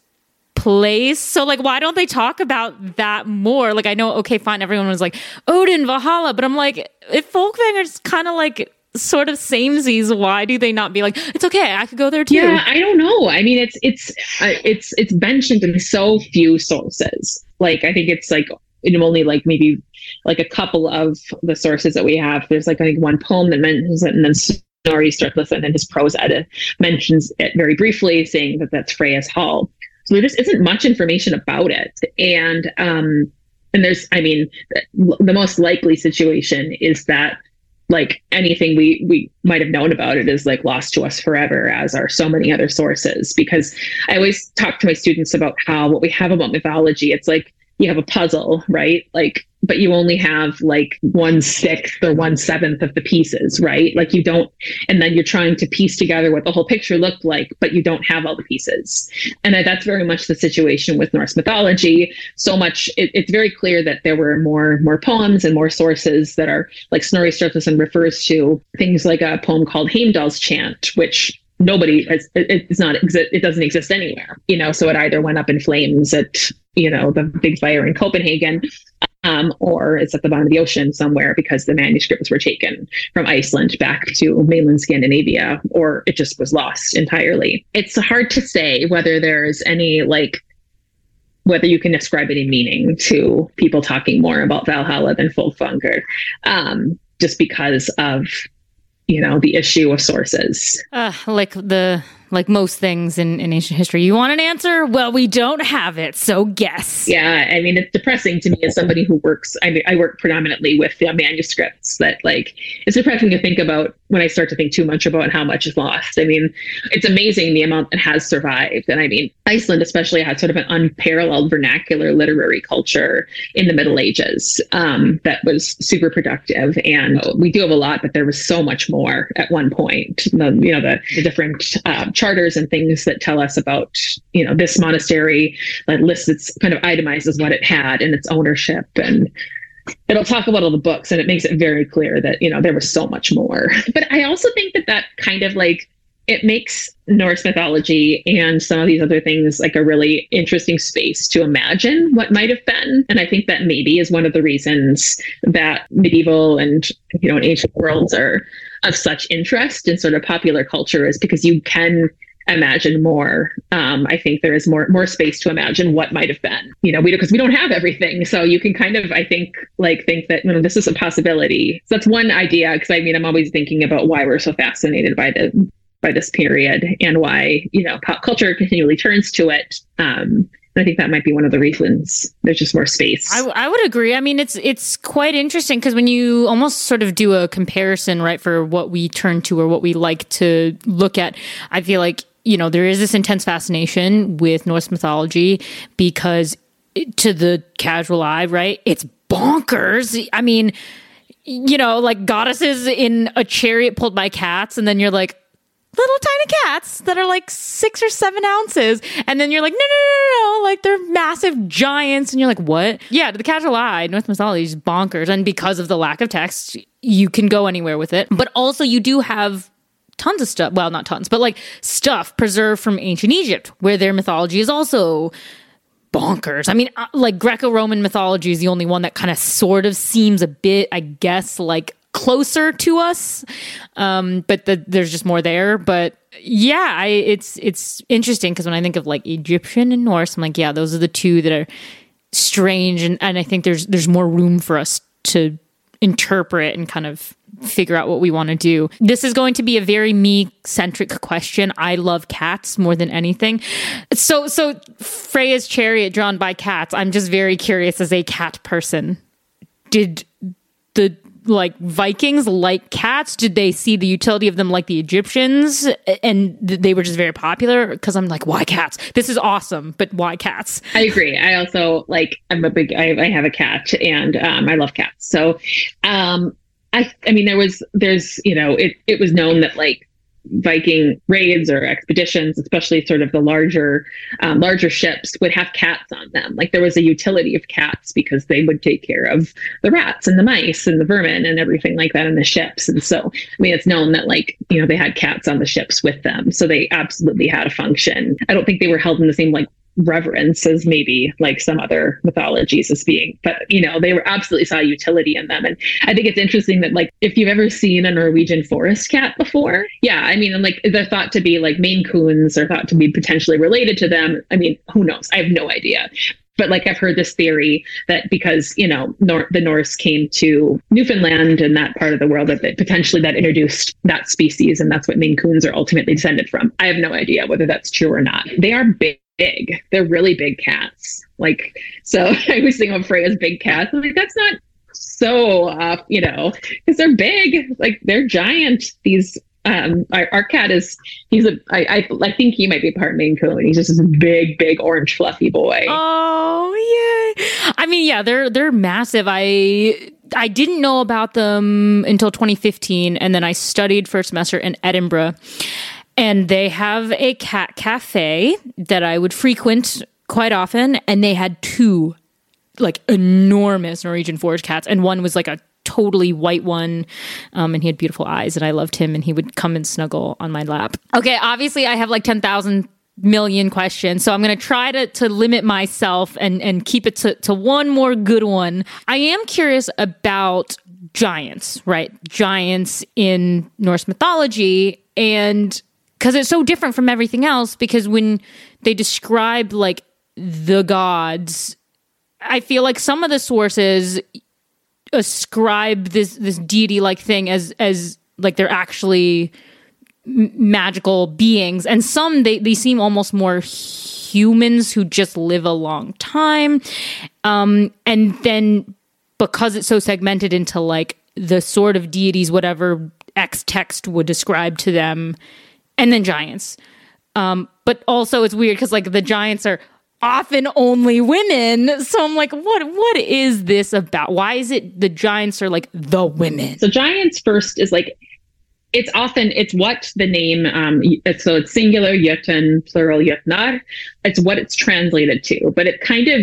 place. So like why don't they talk about that more? Like I know okay fine everyone was like Odin Valhalla, but I'm like if Folkvanger's kind of like sort of samesies why do they not be like it's okay i could go there too yeah i don't know i mean it's it's uh, it's it's mentioned in so few sources like i think it's like in only like maybe like a couple of the sources that we have. There's like I think one poem that mentions it, and then Snorri Sturluson in his prose Edda mentions it very briefly, saying that that's Freyja's Hall. So there just isn't much information about it, and um, and there's I mean the most likely situation is that like anything we we might have known about it is like lost to us forever as are so many other sources. Because i always talk to my students about how what we have about mythology it's like you have a puzzle right like but you only have like one sixth or one seventh of the pieces, right? Like you don't, and then you're trying to piece together what the whole picture looked like, but you don't have all the pieces. And that's very much the situation with Norse mythology. So much, it, it's very clear that there were more more poems and more sources that are like Snorri Sturluson refers to things like a poem called Heimdall's Chant, which nobody has, it, it's not it doesn't exist anywhere you know so it either went up in flames at you know the big fire in copenhagen um, or it's at the bottom of the ocean somewhere because the manuscripts were taken from Iceland back to mainland Scandinavia, or it just was lost entirely. It's hard to say whether there's any like whether you can ascribe any meaning to people talking more about Valhalla than Folkvanger, um, just because of you know the issue of sources. Uh, like the like most things in, in ancient history. You want an answer? Well, we don't have it, so guess. Yeah, I mean, it's depressing to me as somebody who works. I mean, I work predominantly with uh, manuscripts. That like it's depressing to think about when I start to think too much about how much is lost. I mean, it's amazing the amount that has survived. And I mean, Iceland especially had sort of an unparalleled vernacular literary culture in the Middle Ages um, that was super productive. And we do have a lot, but there was so much more at one point. The, you know, the, the different uh, charters and things that tell us about, you know, this monastery that lists its kind of itemizes what it had and its ownership. And it'll talk about all the books and it makes it very clear that you know there was so much more. But i also think that that kind of like it makes norse mythology and some of these other things like a really interesting space to imagine what might have been. And i think that maybe is one of the reasons that medieval and you know ancient worlds are of such interest in sort of popular culture is because you can imagine more. Um, I think there is more more space to imagine what might have been. You know, we because we don't have everything, so you can kind of I think like think that you know this is a possibility. So that's one idea because I mean I'm always thinking about why we're so fascinated by the by this period and why you know pop culture continually turns to it. Um, I think that might be one of the reasons there's just more space. I, I would agree. I mean, it's it's quite interesting because when you almost sort of do a comparison, right, for what we turn to or what we like to look at, I feel like you know, there is this intense fascination with Norse mythology because it, to the casual eye, right, it's bonkers. I mean, you know, like goddesses in a chariot pulled by cats, and then you're like, little tiny cats that are like six or seven ounces. And then you're like, no, no, no, no, no. like they're massive giants. And you're like, what? Yeah, to the casual eye, Norse mythology is bonkers. And because of the lack of text, you can go anywhere with it. But also, you do have tons of stuff. Well, not tons, but like stuff preserved from ancient Egypt, where their mythology is also bonkers. I mean, uh, like Greco Roman mythology is the only one that kind of sort of seems a bit, I guess, like closer to us. Um, but the, there's just more there. But yeah, I, it's it's interesting because when I think of like Egyptian and Norse, I'm like, yeah, those are the two that are strange, and, and I think there's there's more room for us to interpret and kind of figure out what we want to do. This is going to be a very me centric question. I love cats more than anything. So so Freyja's chariot drawn by cats. I'm just very curious as a cat person. Did the like Vikings like cats? Did they see the utility of them like the Egyptians and they were just very popular? Because I'm like, why cats? This is awesome, but why cats? I agree. I also like, I'm a big, I, I have a cat and um, I love cats. So um, I, I mean, there was, there's, you know, it, it was known that like Viking raids or expeditions, especially sort of the larger, um, larger ships, would have cats on them. Like there was a utility of cats because they would take care of the rats and the mice and the vermin and everything like that in the ships. And so, I mean, it's known that like you know they had cats on the ships with them, so they absolutely had a function. I don't think they were held in the same like reverence as maybe like some other mythologies as being but you know they were absolutely saw utility in them and i think it's interesting that like if you've ever seen a norwegian forest cat before yeah i mean like they're thought to be like maine coons are thought to be potentially related to them i mean who knows i have no idea but like I've heard this theory that because you know Nor- the Norse came to Newfoundland and that part of the world that potentially that introduced that species, and that's what Maine Coons are ultimately descended from. I have no idea whether that's true or not. They are big. They're really big cats. Like so, I was thinking of Freyja's big cats. I'm like, that's not so uh, you know because they're big. Like they're giant. These um our, our cat is he's a I, I i think he might be part maine coon he's just this big big orange fluffy boy. Oh yeah. I mean yeah they're they're massive. I i didn't know about them until 2015 and then i studied for a semester in edinburgh and they have a cat cafe that i would frequent quite often and they had two like enormous norwegian forest cats and one was like a totally white one. Um, and he had beautiful eyes, and I loved him, and he would come and snuggle on my lap. Okay, obviously, I have like 10,000 million questions. So I'm going to try to to limit myself and and keep it to to one more good one. I am curious about giants, right? Giants in Norse mythology and cuz it's so different from everything else because when they describe like the gods I feel like some of the sources ascribe this this deity like thing as as like they're actually magical beings. And some they they seem almost more humans who just live a long time. Um and then because it's so segmented into like the sort of deities whatever x text would describe to them and then giants um but also it's weird because like the giants are often only women. So I'm like, what what is this about? Why is it the giants are like the women? So giants first is like it's often it's what the name um so it's singular jötun plural jötnar it's what it's translated to but it kind of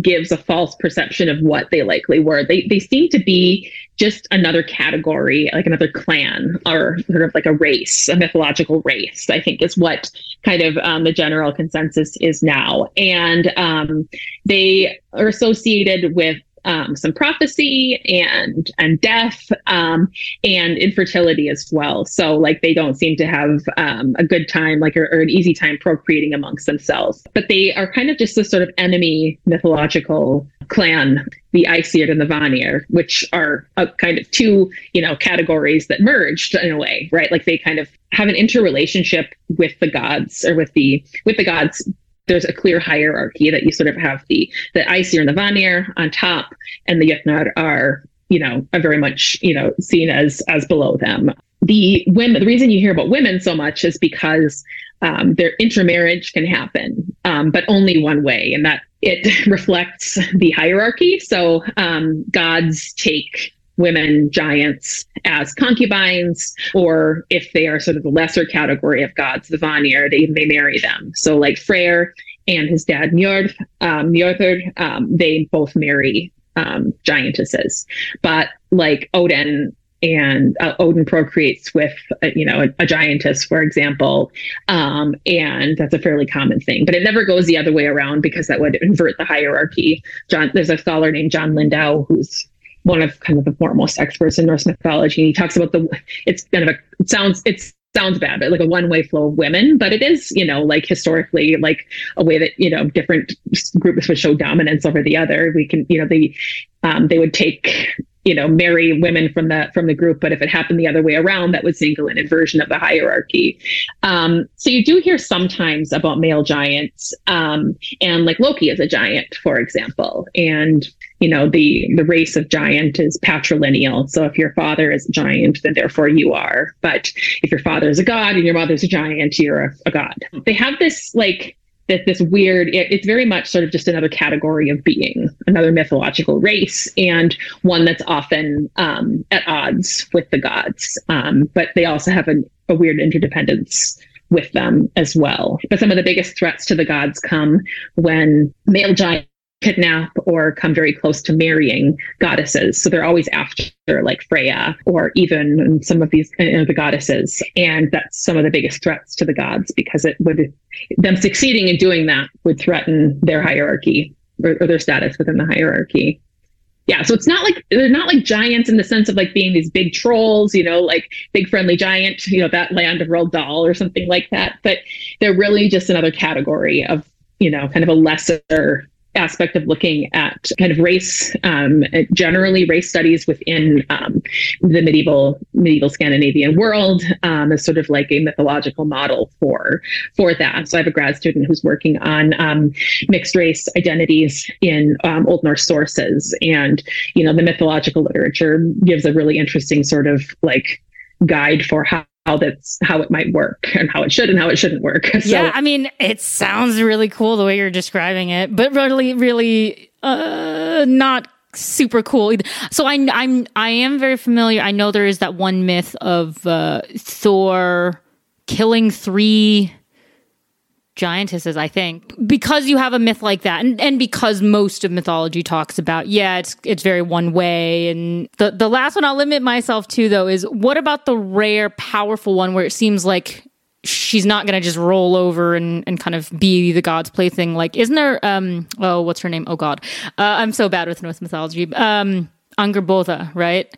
gives a false perception of what they likely were. They they seem to be just another category, like another clan or sort of like a race, a mythological race. I think is what kind of um, the general consensus is now, and um, they are associated with um, some prophecy and and death um, and infertility as well. So like they don't seem to have um, a good time, like or, or, an easy time procreating amongst themselves. But they are kind of just this sort of enemy mythological clan, the Aesir and the Vanir, which are a kind of two you know categories that merged in a way, right? Like they kind of have an interrelationship with the gods or with the with the gods there's a clear hierarchy that you sort of have the the Aesir and the Vanir on top, and the Jötnar are you know are very much you know seen as as below them. The women, the reason you hear about women so much is because um, their intermarriage can happen, um, but only one way, and that it reflects the hierarchy. So um, gods take women giants as concubines, or if they are sort of the lesser category of gods, the Vanir, they, they marry them. So like Freyr and his dad Njord, um, um, they both marry um, giantesses. But like Odin and uh, Odin procreates with, uh, you know, a, a, giantess, for example, um, and that's a fairly common thing. But it never goes the other way around because that would invert the hierarchy. John, there's a scholar named John Lindow who's one of kind of the foremost experts in Norse mythology. He talks about the it's kind of a it sounds it's sounds bad, but like a one way flow of women. But it is, you know, like historically, like a way that you know different groups would show dominance over the other. We can, you know, they um, they would take you know marry women from the from the group but if it happened the other way around that would signal an inversion of the hierarchy um, so you do hear sometimes about male giants um, and like loki is a giant for example and you know the the race of giant is patrilineal. So if your father is a giant then therefore you are. But if your father is a god and your mother's a giant you're a, a god. They have this like that this weird it, it's very much sort of just another category of being another mythological race and one that's often um, at odds with the gods. Um, but they also have a, a weird interdependence with them as well. But some of the biggest threats to the gods come when male giants kidnap or come very close to marrying goddesses. So they're always after like Freyja or even some of these you know, the goddesses. And that's some of the biggest threats to the gods because it would them succeeding in doing that would threaten their hierarchy or, or their status within the hierarchy. Yeah, so it's not like they're not like giants in the sense of like being these big trolls, you know, like big friendly giant, you know, that land of Roald Dahl or something like that. But they're really just another category of, you know, kind of a lesser aspect of looking at kind of race, um, generally race studies within um, the medieval medieval Scandinavian world um, as sort of like a mythological model for for that. So I have a grad student who's working on um, mixed race identities in um, Old Norse sources, and you know the mythological literature gives a really interesting sort of like guide for how how that's how it might work and how it should and how it shouldn't work. So, yeah, I mean, it sounds really cool the way you're describing it, but really, really uh, not super cool. Either. So I, I'm I am very familiar. I know there is that one myth of uh, Thor killing three giantesses, I think, because you have a myth like that, and, and because most of mythology talks about, yeah, it's it's very one way. And the the last one I'll limit myself to though is what about the rare, powerful one where it seems like she's not gonna just roll over and, and kind of be the god's plaything. Like, isn't there um oh what's her name? Oh god. Uh, I'm so bad with Norse mythology. Um Angrboda, right?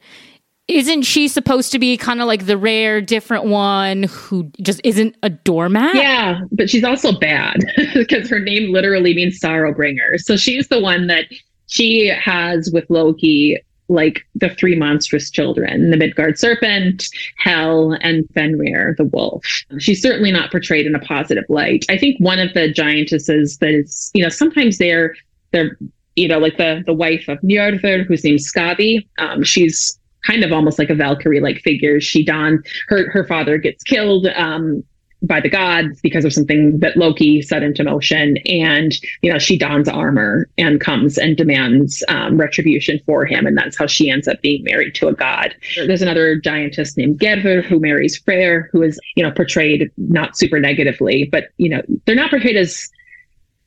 Isn't she supposed to be kind of like the rare different one who just isn't a doormat? Yeah but she's also bad because her name literally means sorrow bringer. So she's the one that she has with loki like the three monstrous children the midgard serpent hel and fenrir the wolf. She's certainly not portrayed in a positive light. I think one of the giantesses that is you know sometimes they're they're you know like the the wife of njordr whose name's skadi um, she's kind of almost like a Valkyrie like figure. She dons her her father gets killed um, by the gods because of something that Loki set into motion, and you know she dons armor and comes and demands um, retribution for him, and that's how she ends up being married to a god. There's another giantess named Gerður who marries Freyr, who is you know portrayed not super negatively, but you know they're not portrayed as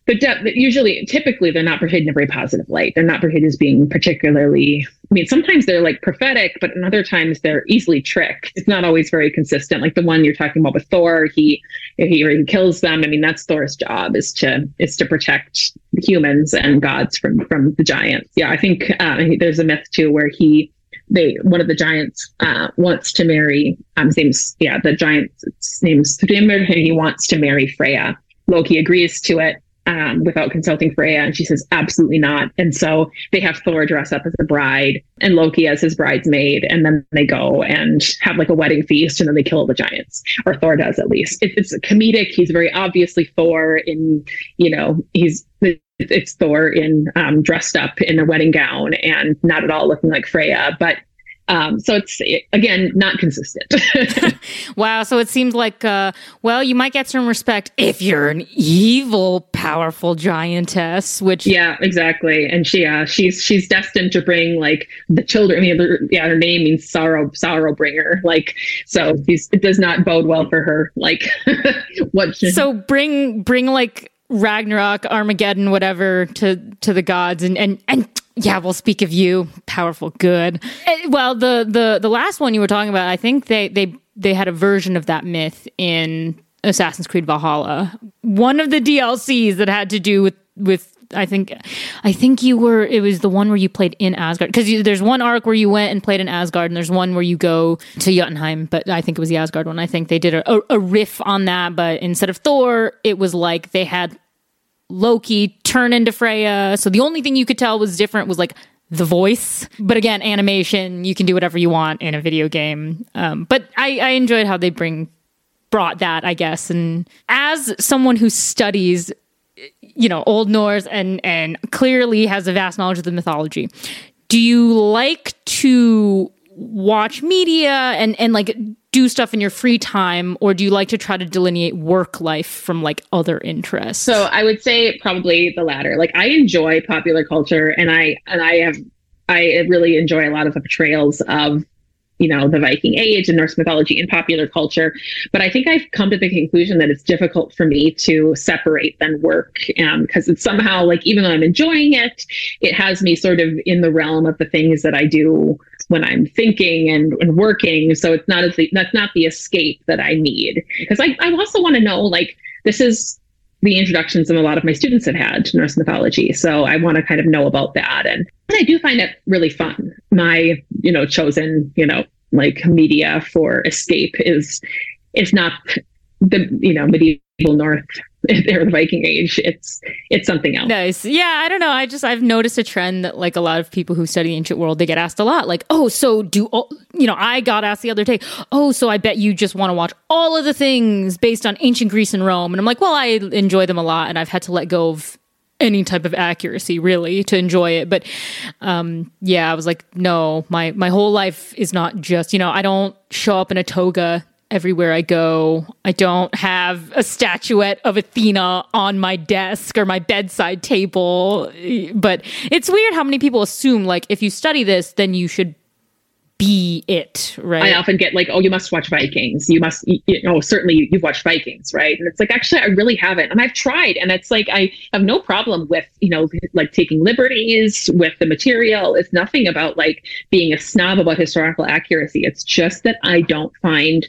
but usually, typically, they're not portrayed in a very positive light. They're not portrayed as being particularly. I mean, sometimes they're like prophetic, but in other times they're easily tricked. It's not always very consistent. Like the one you're talking about with Thor, he he, he kills them. I mean, that's Thor's job is to is to protect humans and gods from from the giants. Yeah, I think uh, there's a myth too where he they one of the giants uh, wants to marry um his name's yeah the giant's name's Thrymr and he wants to marry Freyja. Loki agrees to it um, without consulting Freyja. And she says, absolutely not. And so they have Thor dress up as a bride and Loki as his bridesmaid. And then they go and have like a wedding feast and then they kill the giants, or Thor does at least. It, it's comedic. He's very obviously Thor in, you know, he's it's Thor in um, dressed up in a wedding gown and not at all looking like Freyja, but um, so it's again not consistent. wow. So it seems like, uh, well, you might get some respect if you're an evil, powerful giantess. Which yeah, exactly. And she, uh, she's she's destined to bring like the children. I mean, her, yeah, her name means sorrow, sorrow bringer. Like so, it does not bode well for her. Like what? She, so bring bring like Ragnarok, Armageddon, whatever to to the gods, and and and yeah, we'll speak of you, powerful good. Eh, well, the the the last one you were talking about, I think they they they had a version of that myth in Assassin's Creed Valhalla. One of the DLCs that had to do with with I think I think you were it was the one where you played in Asgard because there's one arc where you went and played in Asgard and there's one where you go to Jotunheim but I think it was the Asgard one I think they did a, a, a riff on that but instead of Thor it was like they had Loki turn into Freyja. So the only thing you could tell was different was like the voice. But again, animation, you can do whatever you want in a video game. Um, but I, I enjoyed how they bring brought that, I guess. And as someone who studies, you know, Old Norse and and clearly has a vast knowledge of the mythology, do you like to watch media and and like do stuff in your free time or do you like to try to delineate work life from like other interests? So i would say probably the latter. Like i enjoy popular culture and i and i have i really enjoy a lot of the portrayals of you know the viking age and norse mythology in popular culture but i think i've come to the conclusion that it's difficult for me to separate then work because um, it's somehow like even though i'm enjoying it it has me sort of in the realm of the things that i do when I'm thinking and, and working. So it's not as the, that's not the escape that I need. Because I, I also want to know like this is the introductions that a lot of my students have had to Norse mythology. So I want to kind of know about that. And, and I do find it really fun. My, you know, chosen, you know, like media for escape is is not the, you know, medieval North they're the Viking age. It's it's something else. Nice. Yeah, I don't know. I just I've noticed a trend that like a lot of people who study the ancient world, they get asked a lot like, "Oh, so do all, you know, I got asked the other day, "Oh, so I bet you just want to watch all of the things based on ancient Greece and Rome." And I'm like, "Well, I enjoy them a lot and I've had to let go of any type of accuracy really to enjoy it but um yeah i was like no my my whole life is not just you know i don't show up in a toga everywhere I go. I don't have a statuette of Athena on my desk or my bedside table. But it's weird how many people assume, like, if you study this, then you should be it, right? I often get like, oh, you must watch Vikings. You must, oh, you know, certainly you've watched Vikings, right? And it's like, actually, I really haven't. And I've tried. And it's like, I have no problem with, you know, like taking liberties with the material. It's nothing about like being a snob about historical accuracy. It's just that I don't find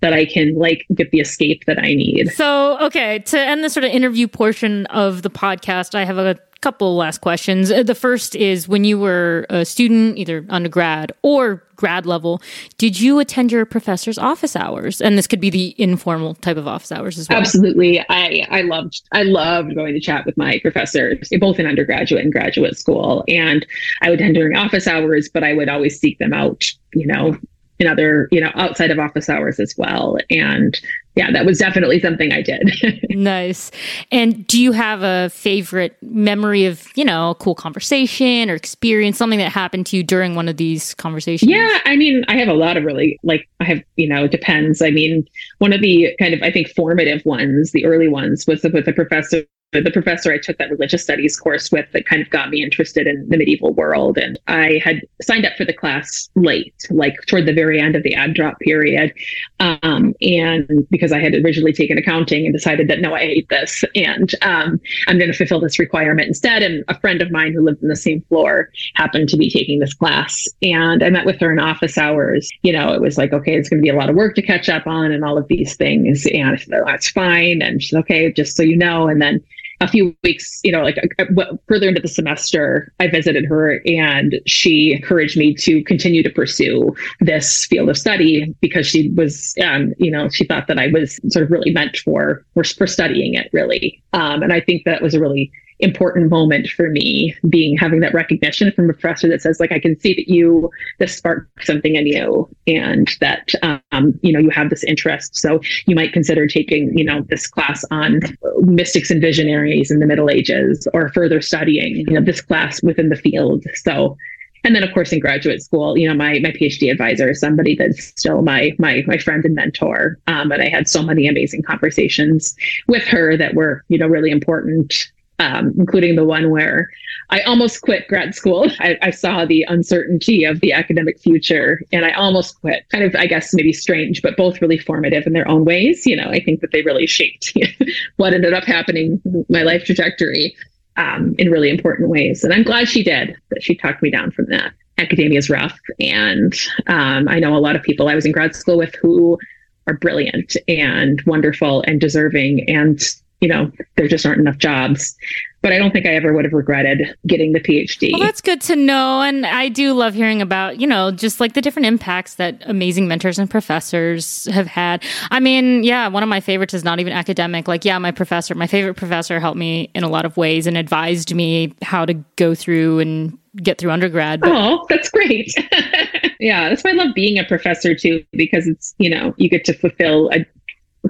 that I can like get the escape that I need. So, okay, to end the sort of interview portion of the podcast, I have a couple last questions. Uh, the first is when you were a student, either undergrad or grad level, did you attend your professor's office hours? And this could be the informal type of office hours as well. Absolutely. I I loved I loved going to chat with my professors, both in undergraduate and graduate school. And I would attend during office hours, but I would always seek them out, you know, in other, you know, outside of office hours as well. And yeah, that was definitely something I did. nice. And do you have a favorite memory of, you know, a cool conversation or experience, something that happened to you during one of these conversations? Yeah, I mean, I have a lot of really like I have, you know, it depends. I mean, one of the kind of I think formative ones, the early ones was with a professor the professor I took that religious studies course with that kind of got me interested in the medieval world. And I had signed up for the class late, like toward the very end of the ad drop period. Um, and because I had originally taken accounting and decided that no, I hate this and um, I'm going to fulfill this requirement instead. And a friend of mine who lived in the same floor happened to be taking this class. And I met with her in office hours. You know, it was like, okay, it's going to be a lot of work to catch up on and all of these things. And I said, oh, that's fine. And she's okay, just so you know. And then a few weeks, you know, like uh, further into the semester, I visited her and she encouraged me to continue to pursue this field of study because she was, um, you know, she thought that I was sort of really meant for for, for studying it, really. Um, and I think that was a really important moment for me being having that recognition from a professor that says like i can see that you this sparked something in you and that um, you know you have this interest. So you might consider taking you know this class on mystics and visionaries in the middle ages or further studying you know this class within the field. So and then of course in graduate school you know my my phd advisor is somebody that's still my my my friend and mentor um, and i had so many amazing conversations with her that were you know really important um, including the one where I almost quit grad school. I, I, saw the uncertainty of the academic future and I almost quit. Kind of, I guess, maybe strange, but both really formative in their own ways. You know, I think that they really shaped what ended up happening, my life trajectory um, in really important ways. And I'm glad she did, that she talked me down from that. Academia is rough. And um, I know a lot of people I was in grad school with who are brilliant and wonderful and deserving and you know, there just aren't enough jobs. But I don't think I ever would have regretted getting the PhD. Well, that's good to know. And I do love hearing about, you know, just like the different impacts that amazing mentors and professors have had. I mean, yeah, one of my favorites is not even academic. Like, yeah, my professor, my favorite professor helped me in a lot of ways and advised me how to go through and get through undergrad. But- oh, that's great. yeah, that's why I love being a professor too, because it's, you know, you get to fulfill a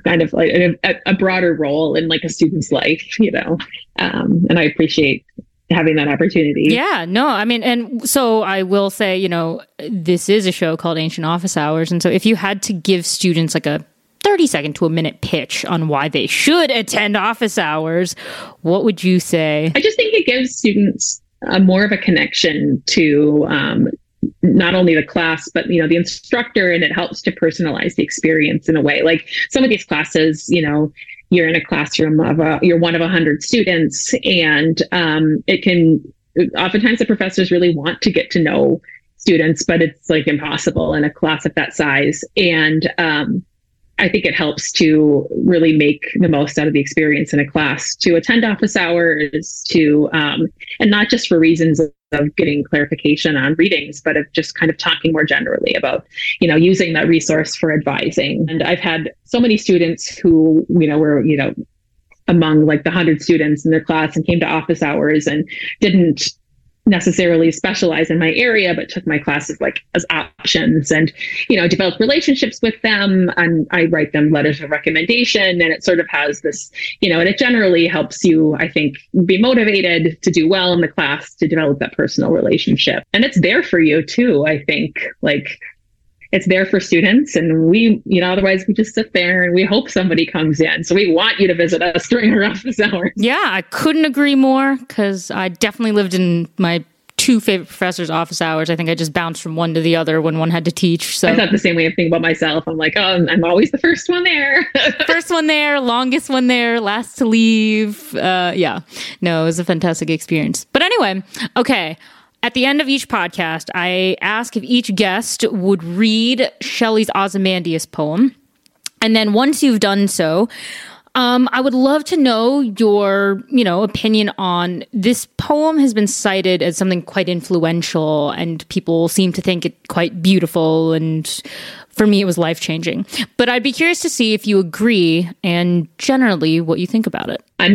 kind of like a, a, broader role in like a student's life, you know. Um, and I appreciate having that opportunity. Yeah, no, I mean, and so I will say, you know, this is a show called Ancient Office Hours, and so if you had to give students like a 30 second to a minute pitch on why they should attend office hours, what would you say? I just think it gives students a more of a connection to um, not only the class but you know the instructor and it helps to personalize the experience in a way. Like some of these classes you know you're in a classroom of a you're one of a hundred students and um, it can oftentimes the professors really want to get to know students but it's like impossible in a class of that size. And um, I think it helps to really make the most out of the experience in a class, to attend office hours, to um, and not just for reasons of, getting clarification on readings, but of just kind of talking more generally about, you know, using that resource for advising. And I've had so many students who, you know, were, you know, among like the 100 students in their class and came to office hours and didn't necessarily specialize in my area, but took my classes like as options and, you know, develop relationships with them. And I write them letters of recommendation. And it sort of has this, you know, and it generally helps you, I think, be motivated to do well in the class, to develop that personal relationship. And it's there for you too, I think. Like it's there for students and we you know otherwise we just sit there and we hope somebody comes in. So we want you to visit us during our office hours. Yeah i couldn't agree more because i definitely lived in my two favorite professors office hours. I think i just bounced from one to the other when one had to teach so. I thought the same way of thinking about myself. I'm like oh i'm always the first one there. First one there longest one there last to leave. Uh, yeah. No it was a fantastic experience. But anyway okay at the end of each podcast, I ask if each guest would read Shelley's Ozymandias poem. And then once you've done so, um, I would love to know your, you know, opinion on this poem has been cited as something quite influential and people seem to think it quite beautiful and for me it was life changing. But I'd be curious to see if you agree and generally what you think about it. I'm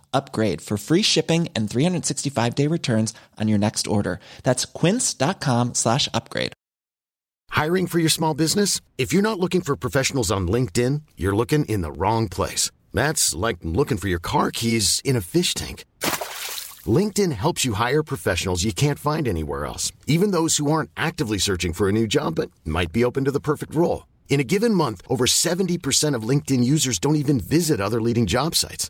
upgrade for free shipping and 365 day returns on your next order. That's quince.com slash upgrade. Hiring for your small business? If you're not looking for professionals on LinkedIn, you're looking in the wrong place. That's like looking for your car keys in a fish tank. LinkedIn helps you hire professionals you can't find anywhere else, even those who aren't actively searching for a new job but might be open to the perfect role. In a given month, over 70% of LinkedIn users don't even visit other leading job sites.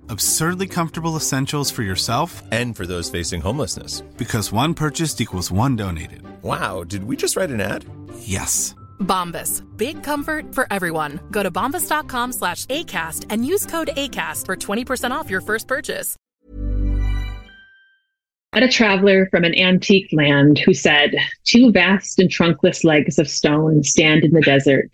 Absurdly comfortable essentials for yourself and for those facing homelessness. Because one purchased equals one donated. Wow, did we just write an ad? Yes. Bombas. Big comfort for everyone. Go to bombas.com slash ACAST and use code ACAST for 20% off your first purchase. At a traveler from an antique land who said, Two vast and trunkless legs of stone stand in the desert.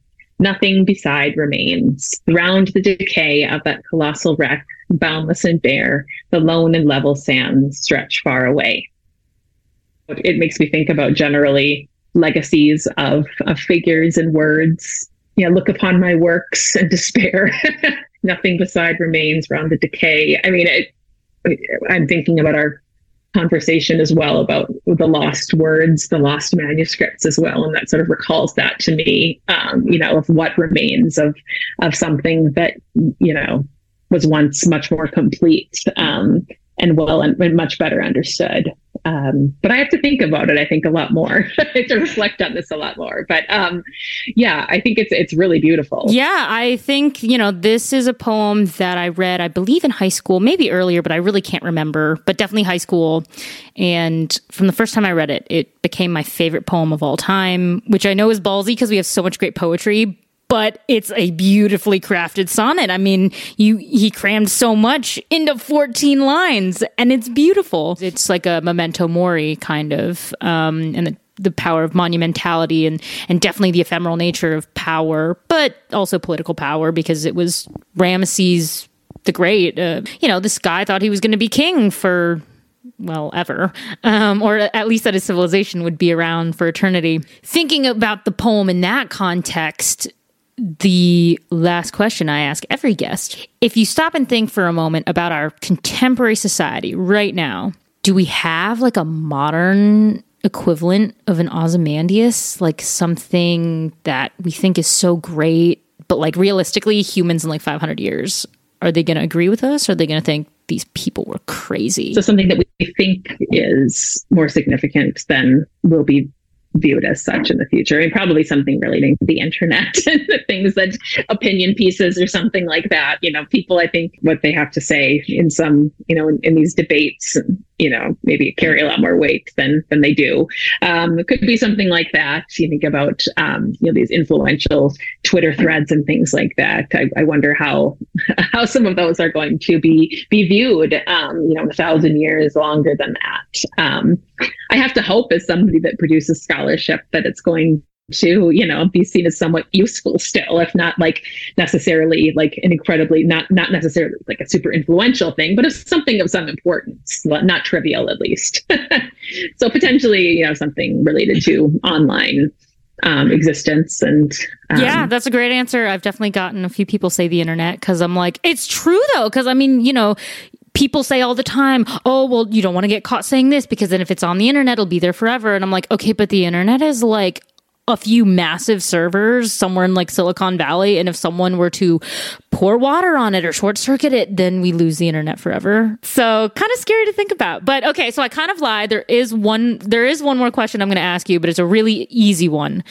Nothing beside remains. Round the decay of that colossal wreck, boundless and bare, the lone and level sands stretch far away. It makes me think about generally legacies of, of figures and words. Yeah, look upon my works and despair. Nothing beside remains round the decay. I mean, it, I'm thinking about our conversation as well about the lost words, the lost manuscripts as well, and that sort of recalls that to me. Um, you know, of what remains of of something that you know was once much more complete um, and well and, and much better understood. Um, but I have to think about it. I think a lot more. I have to reflect on this a lot more. But um, yeah, I think it's it's really beautiful. Yeah, I think you know this is a poem that I read, I believe, in high school, maybe earlier, but I really can't remember. But definitely high school. And from the first time I read it, it became my favorite poem of all time. Which I know is ballsy because we have so much great poetry, but it's a beautifully crafted sonnet. I mean, you he crammed so much into 14 lines and it's beautiful. It's like a memento mori kind of um and the the power of monumentality and and definitely the ephemeral nature of power, but also political power because it was Ramesses the Great. Uh, you know, this guy thought he was going to be king for well, ever, um, or at least that his civilization would be around for eternity. Thinking about the poem in that context, the last question I ask every guest if you stop and think for a moment about our contemporary society right now, do we have like a modern equivalent of an Ozymandias, like something that we think is so great, but like realistically, humans in like 500 years, are they going to agree with us? Or are they going to think these people were crazy? So something that we think is more significant than will be viewed as such in the future and probably something relating to the internet and the things that opinion pieces or something like that. You know people i think what they have to say in some you know in, in these debates you know maybe carry a lot more weight than than they do. Um, it could be something like that. You think about um, you know these influential twitter threads and things like that. I, I wonder how how some of those are going to be be viewed um, you know a thousand years longer than that. Um, i have to hope as somebody that produces scholarship that it's going to you know be seen as somewhat useful still if not like necessarily like an incredibly not not necessarily like a super influential thing but it's something of some importance not trivial at least so potentially you know something related to online um, existence and um, yeah that's a great answer i've definitely gotten a few people say the internet because i'm like it's true though because i mean you know people say all the time, oh, well, you don't want to get caught saying this because then if it's on the internet, it'll be there forever. And I'm like, okay, but the internet is like a few massive servers somewhere in like Silicon Valley. And if someone were to pour water on it or short circuit it, then we lose the internet forever. So kind of scary to think about. But okay, so I kind of lied. There is one there is one more question I'm gonna ask you, but it's a really easy one.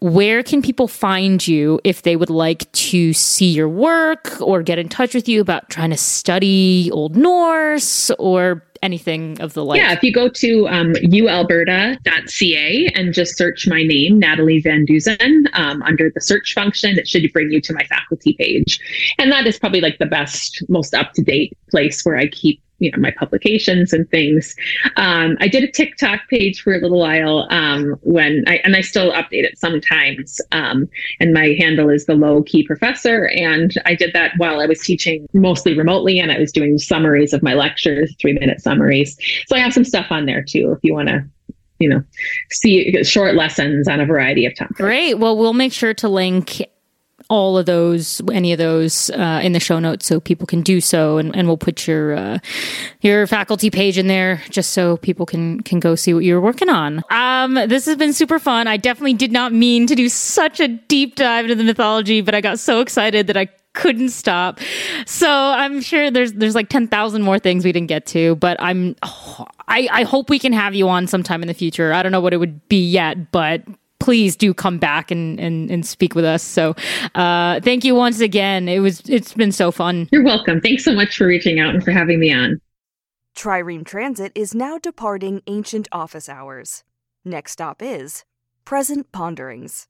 Where can people find you if they would like to see your work or get in touch with you about trying to study Old Norse or anything of the like? Yeah, if you go to um, ualberta.ca and just search my name, Natalie Van Deusen, um, under the search function, it should bring you to my faculty page. And that is probably like the best, most up to date place where I keep you know my publications and things. Um, I did a TikTok page for a little while um, when I and I still update it sometimes. Um, and my handle is the low key professor, and I did that while I was teaching mostly remotely, and I was doing summaries of my lectures, three minute summaries. So I have some stuff on there too if you want to you know see short lessons on a variety of topics. Great. Well, we'll make sure to link all of those, any of those, uh, in the show notes, so people can do so, and, and we'll put your uh, your faculty page in there just so people can can go see what you're working on. Um, this has been super fun. I definitely did not mean to do such a deep dive into the mythology, but I got so excited that I couldn't stop. So I'm sure there's there's like ten thousand more things we didn't get to, but I'm oh, I I hope we can have you on sometime in the future. I don't know what it would be yet, but please do come back and, and, and speak with us. So uh, thank you once again. It was it's been so fun. You're welcome. Thanks so much for reaching out and for having me on. Trireme Transit is now departing ancient office hours. Next stop is Present Ponderings.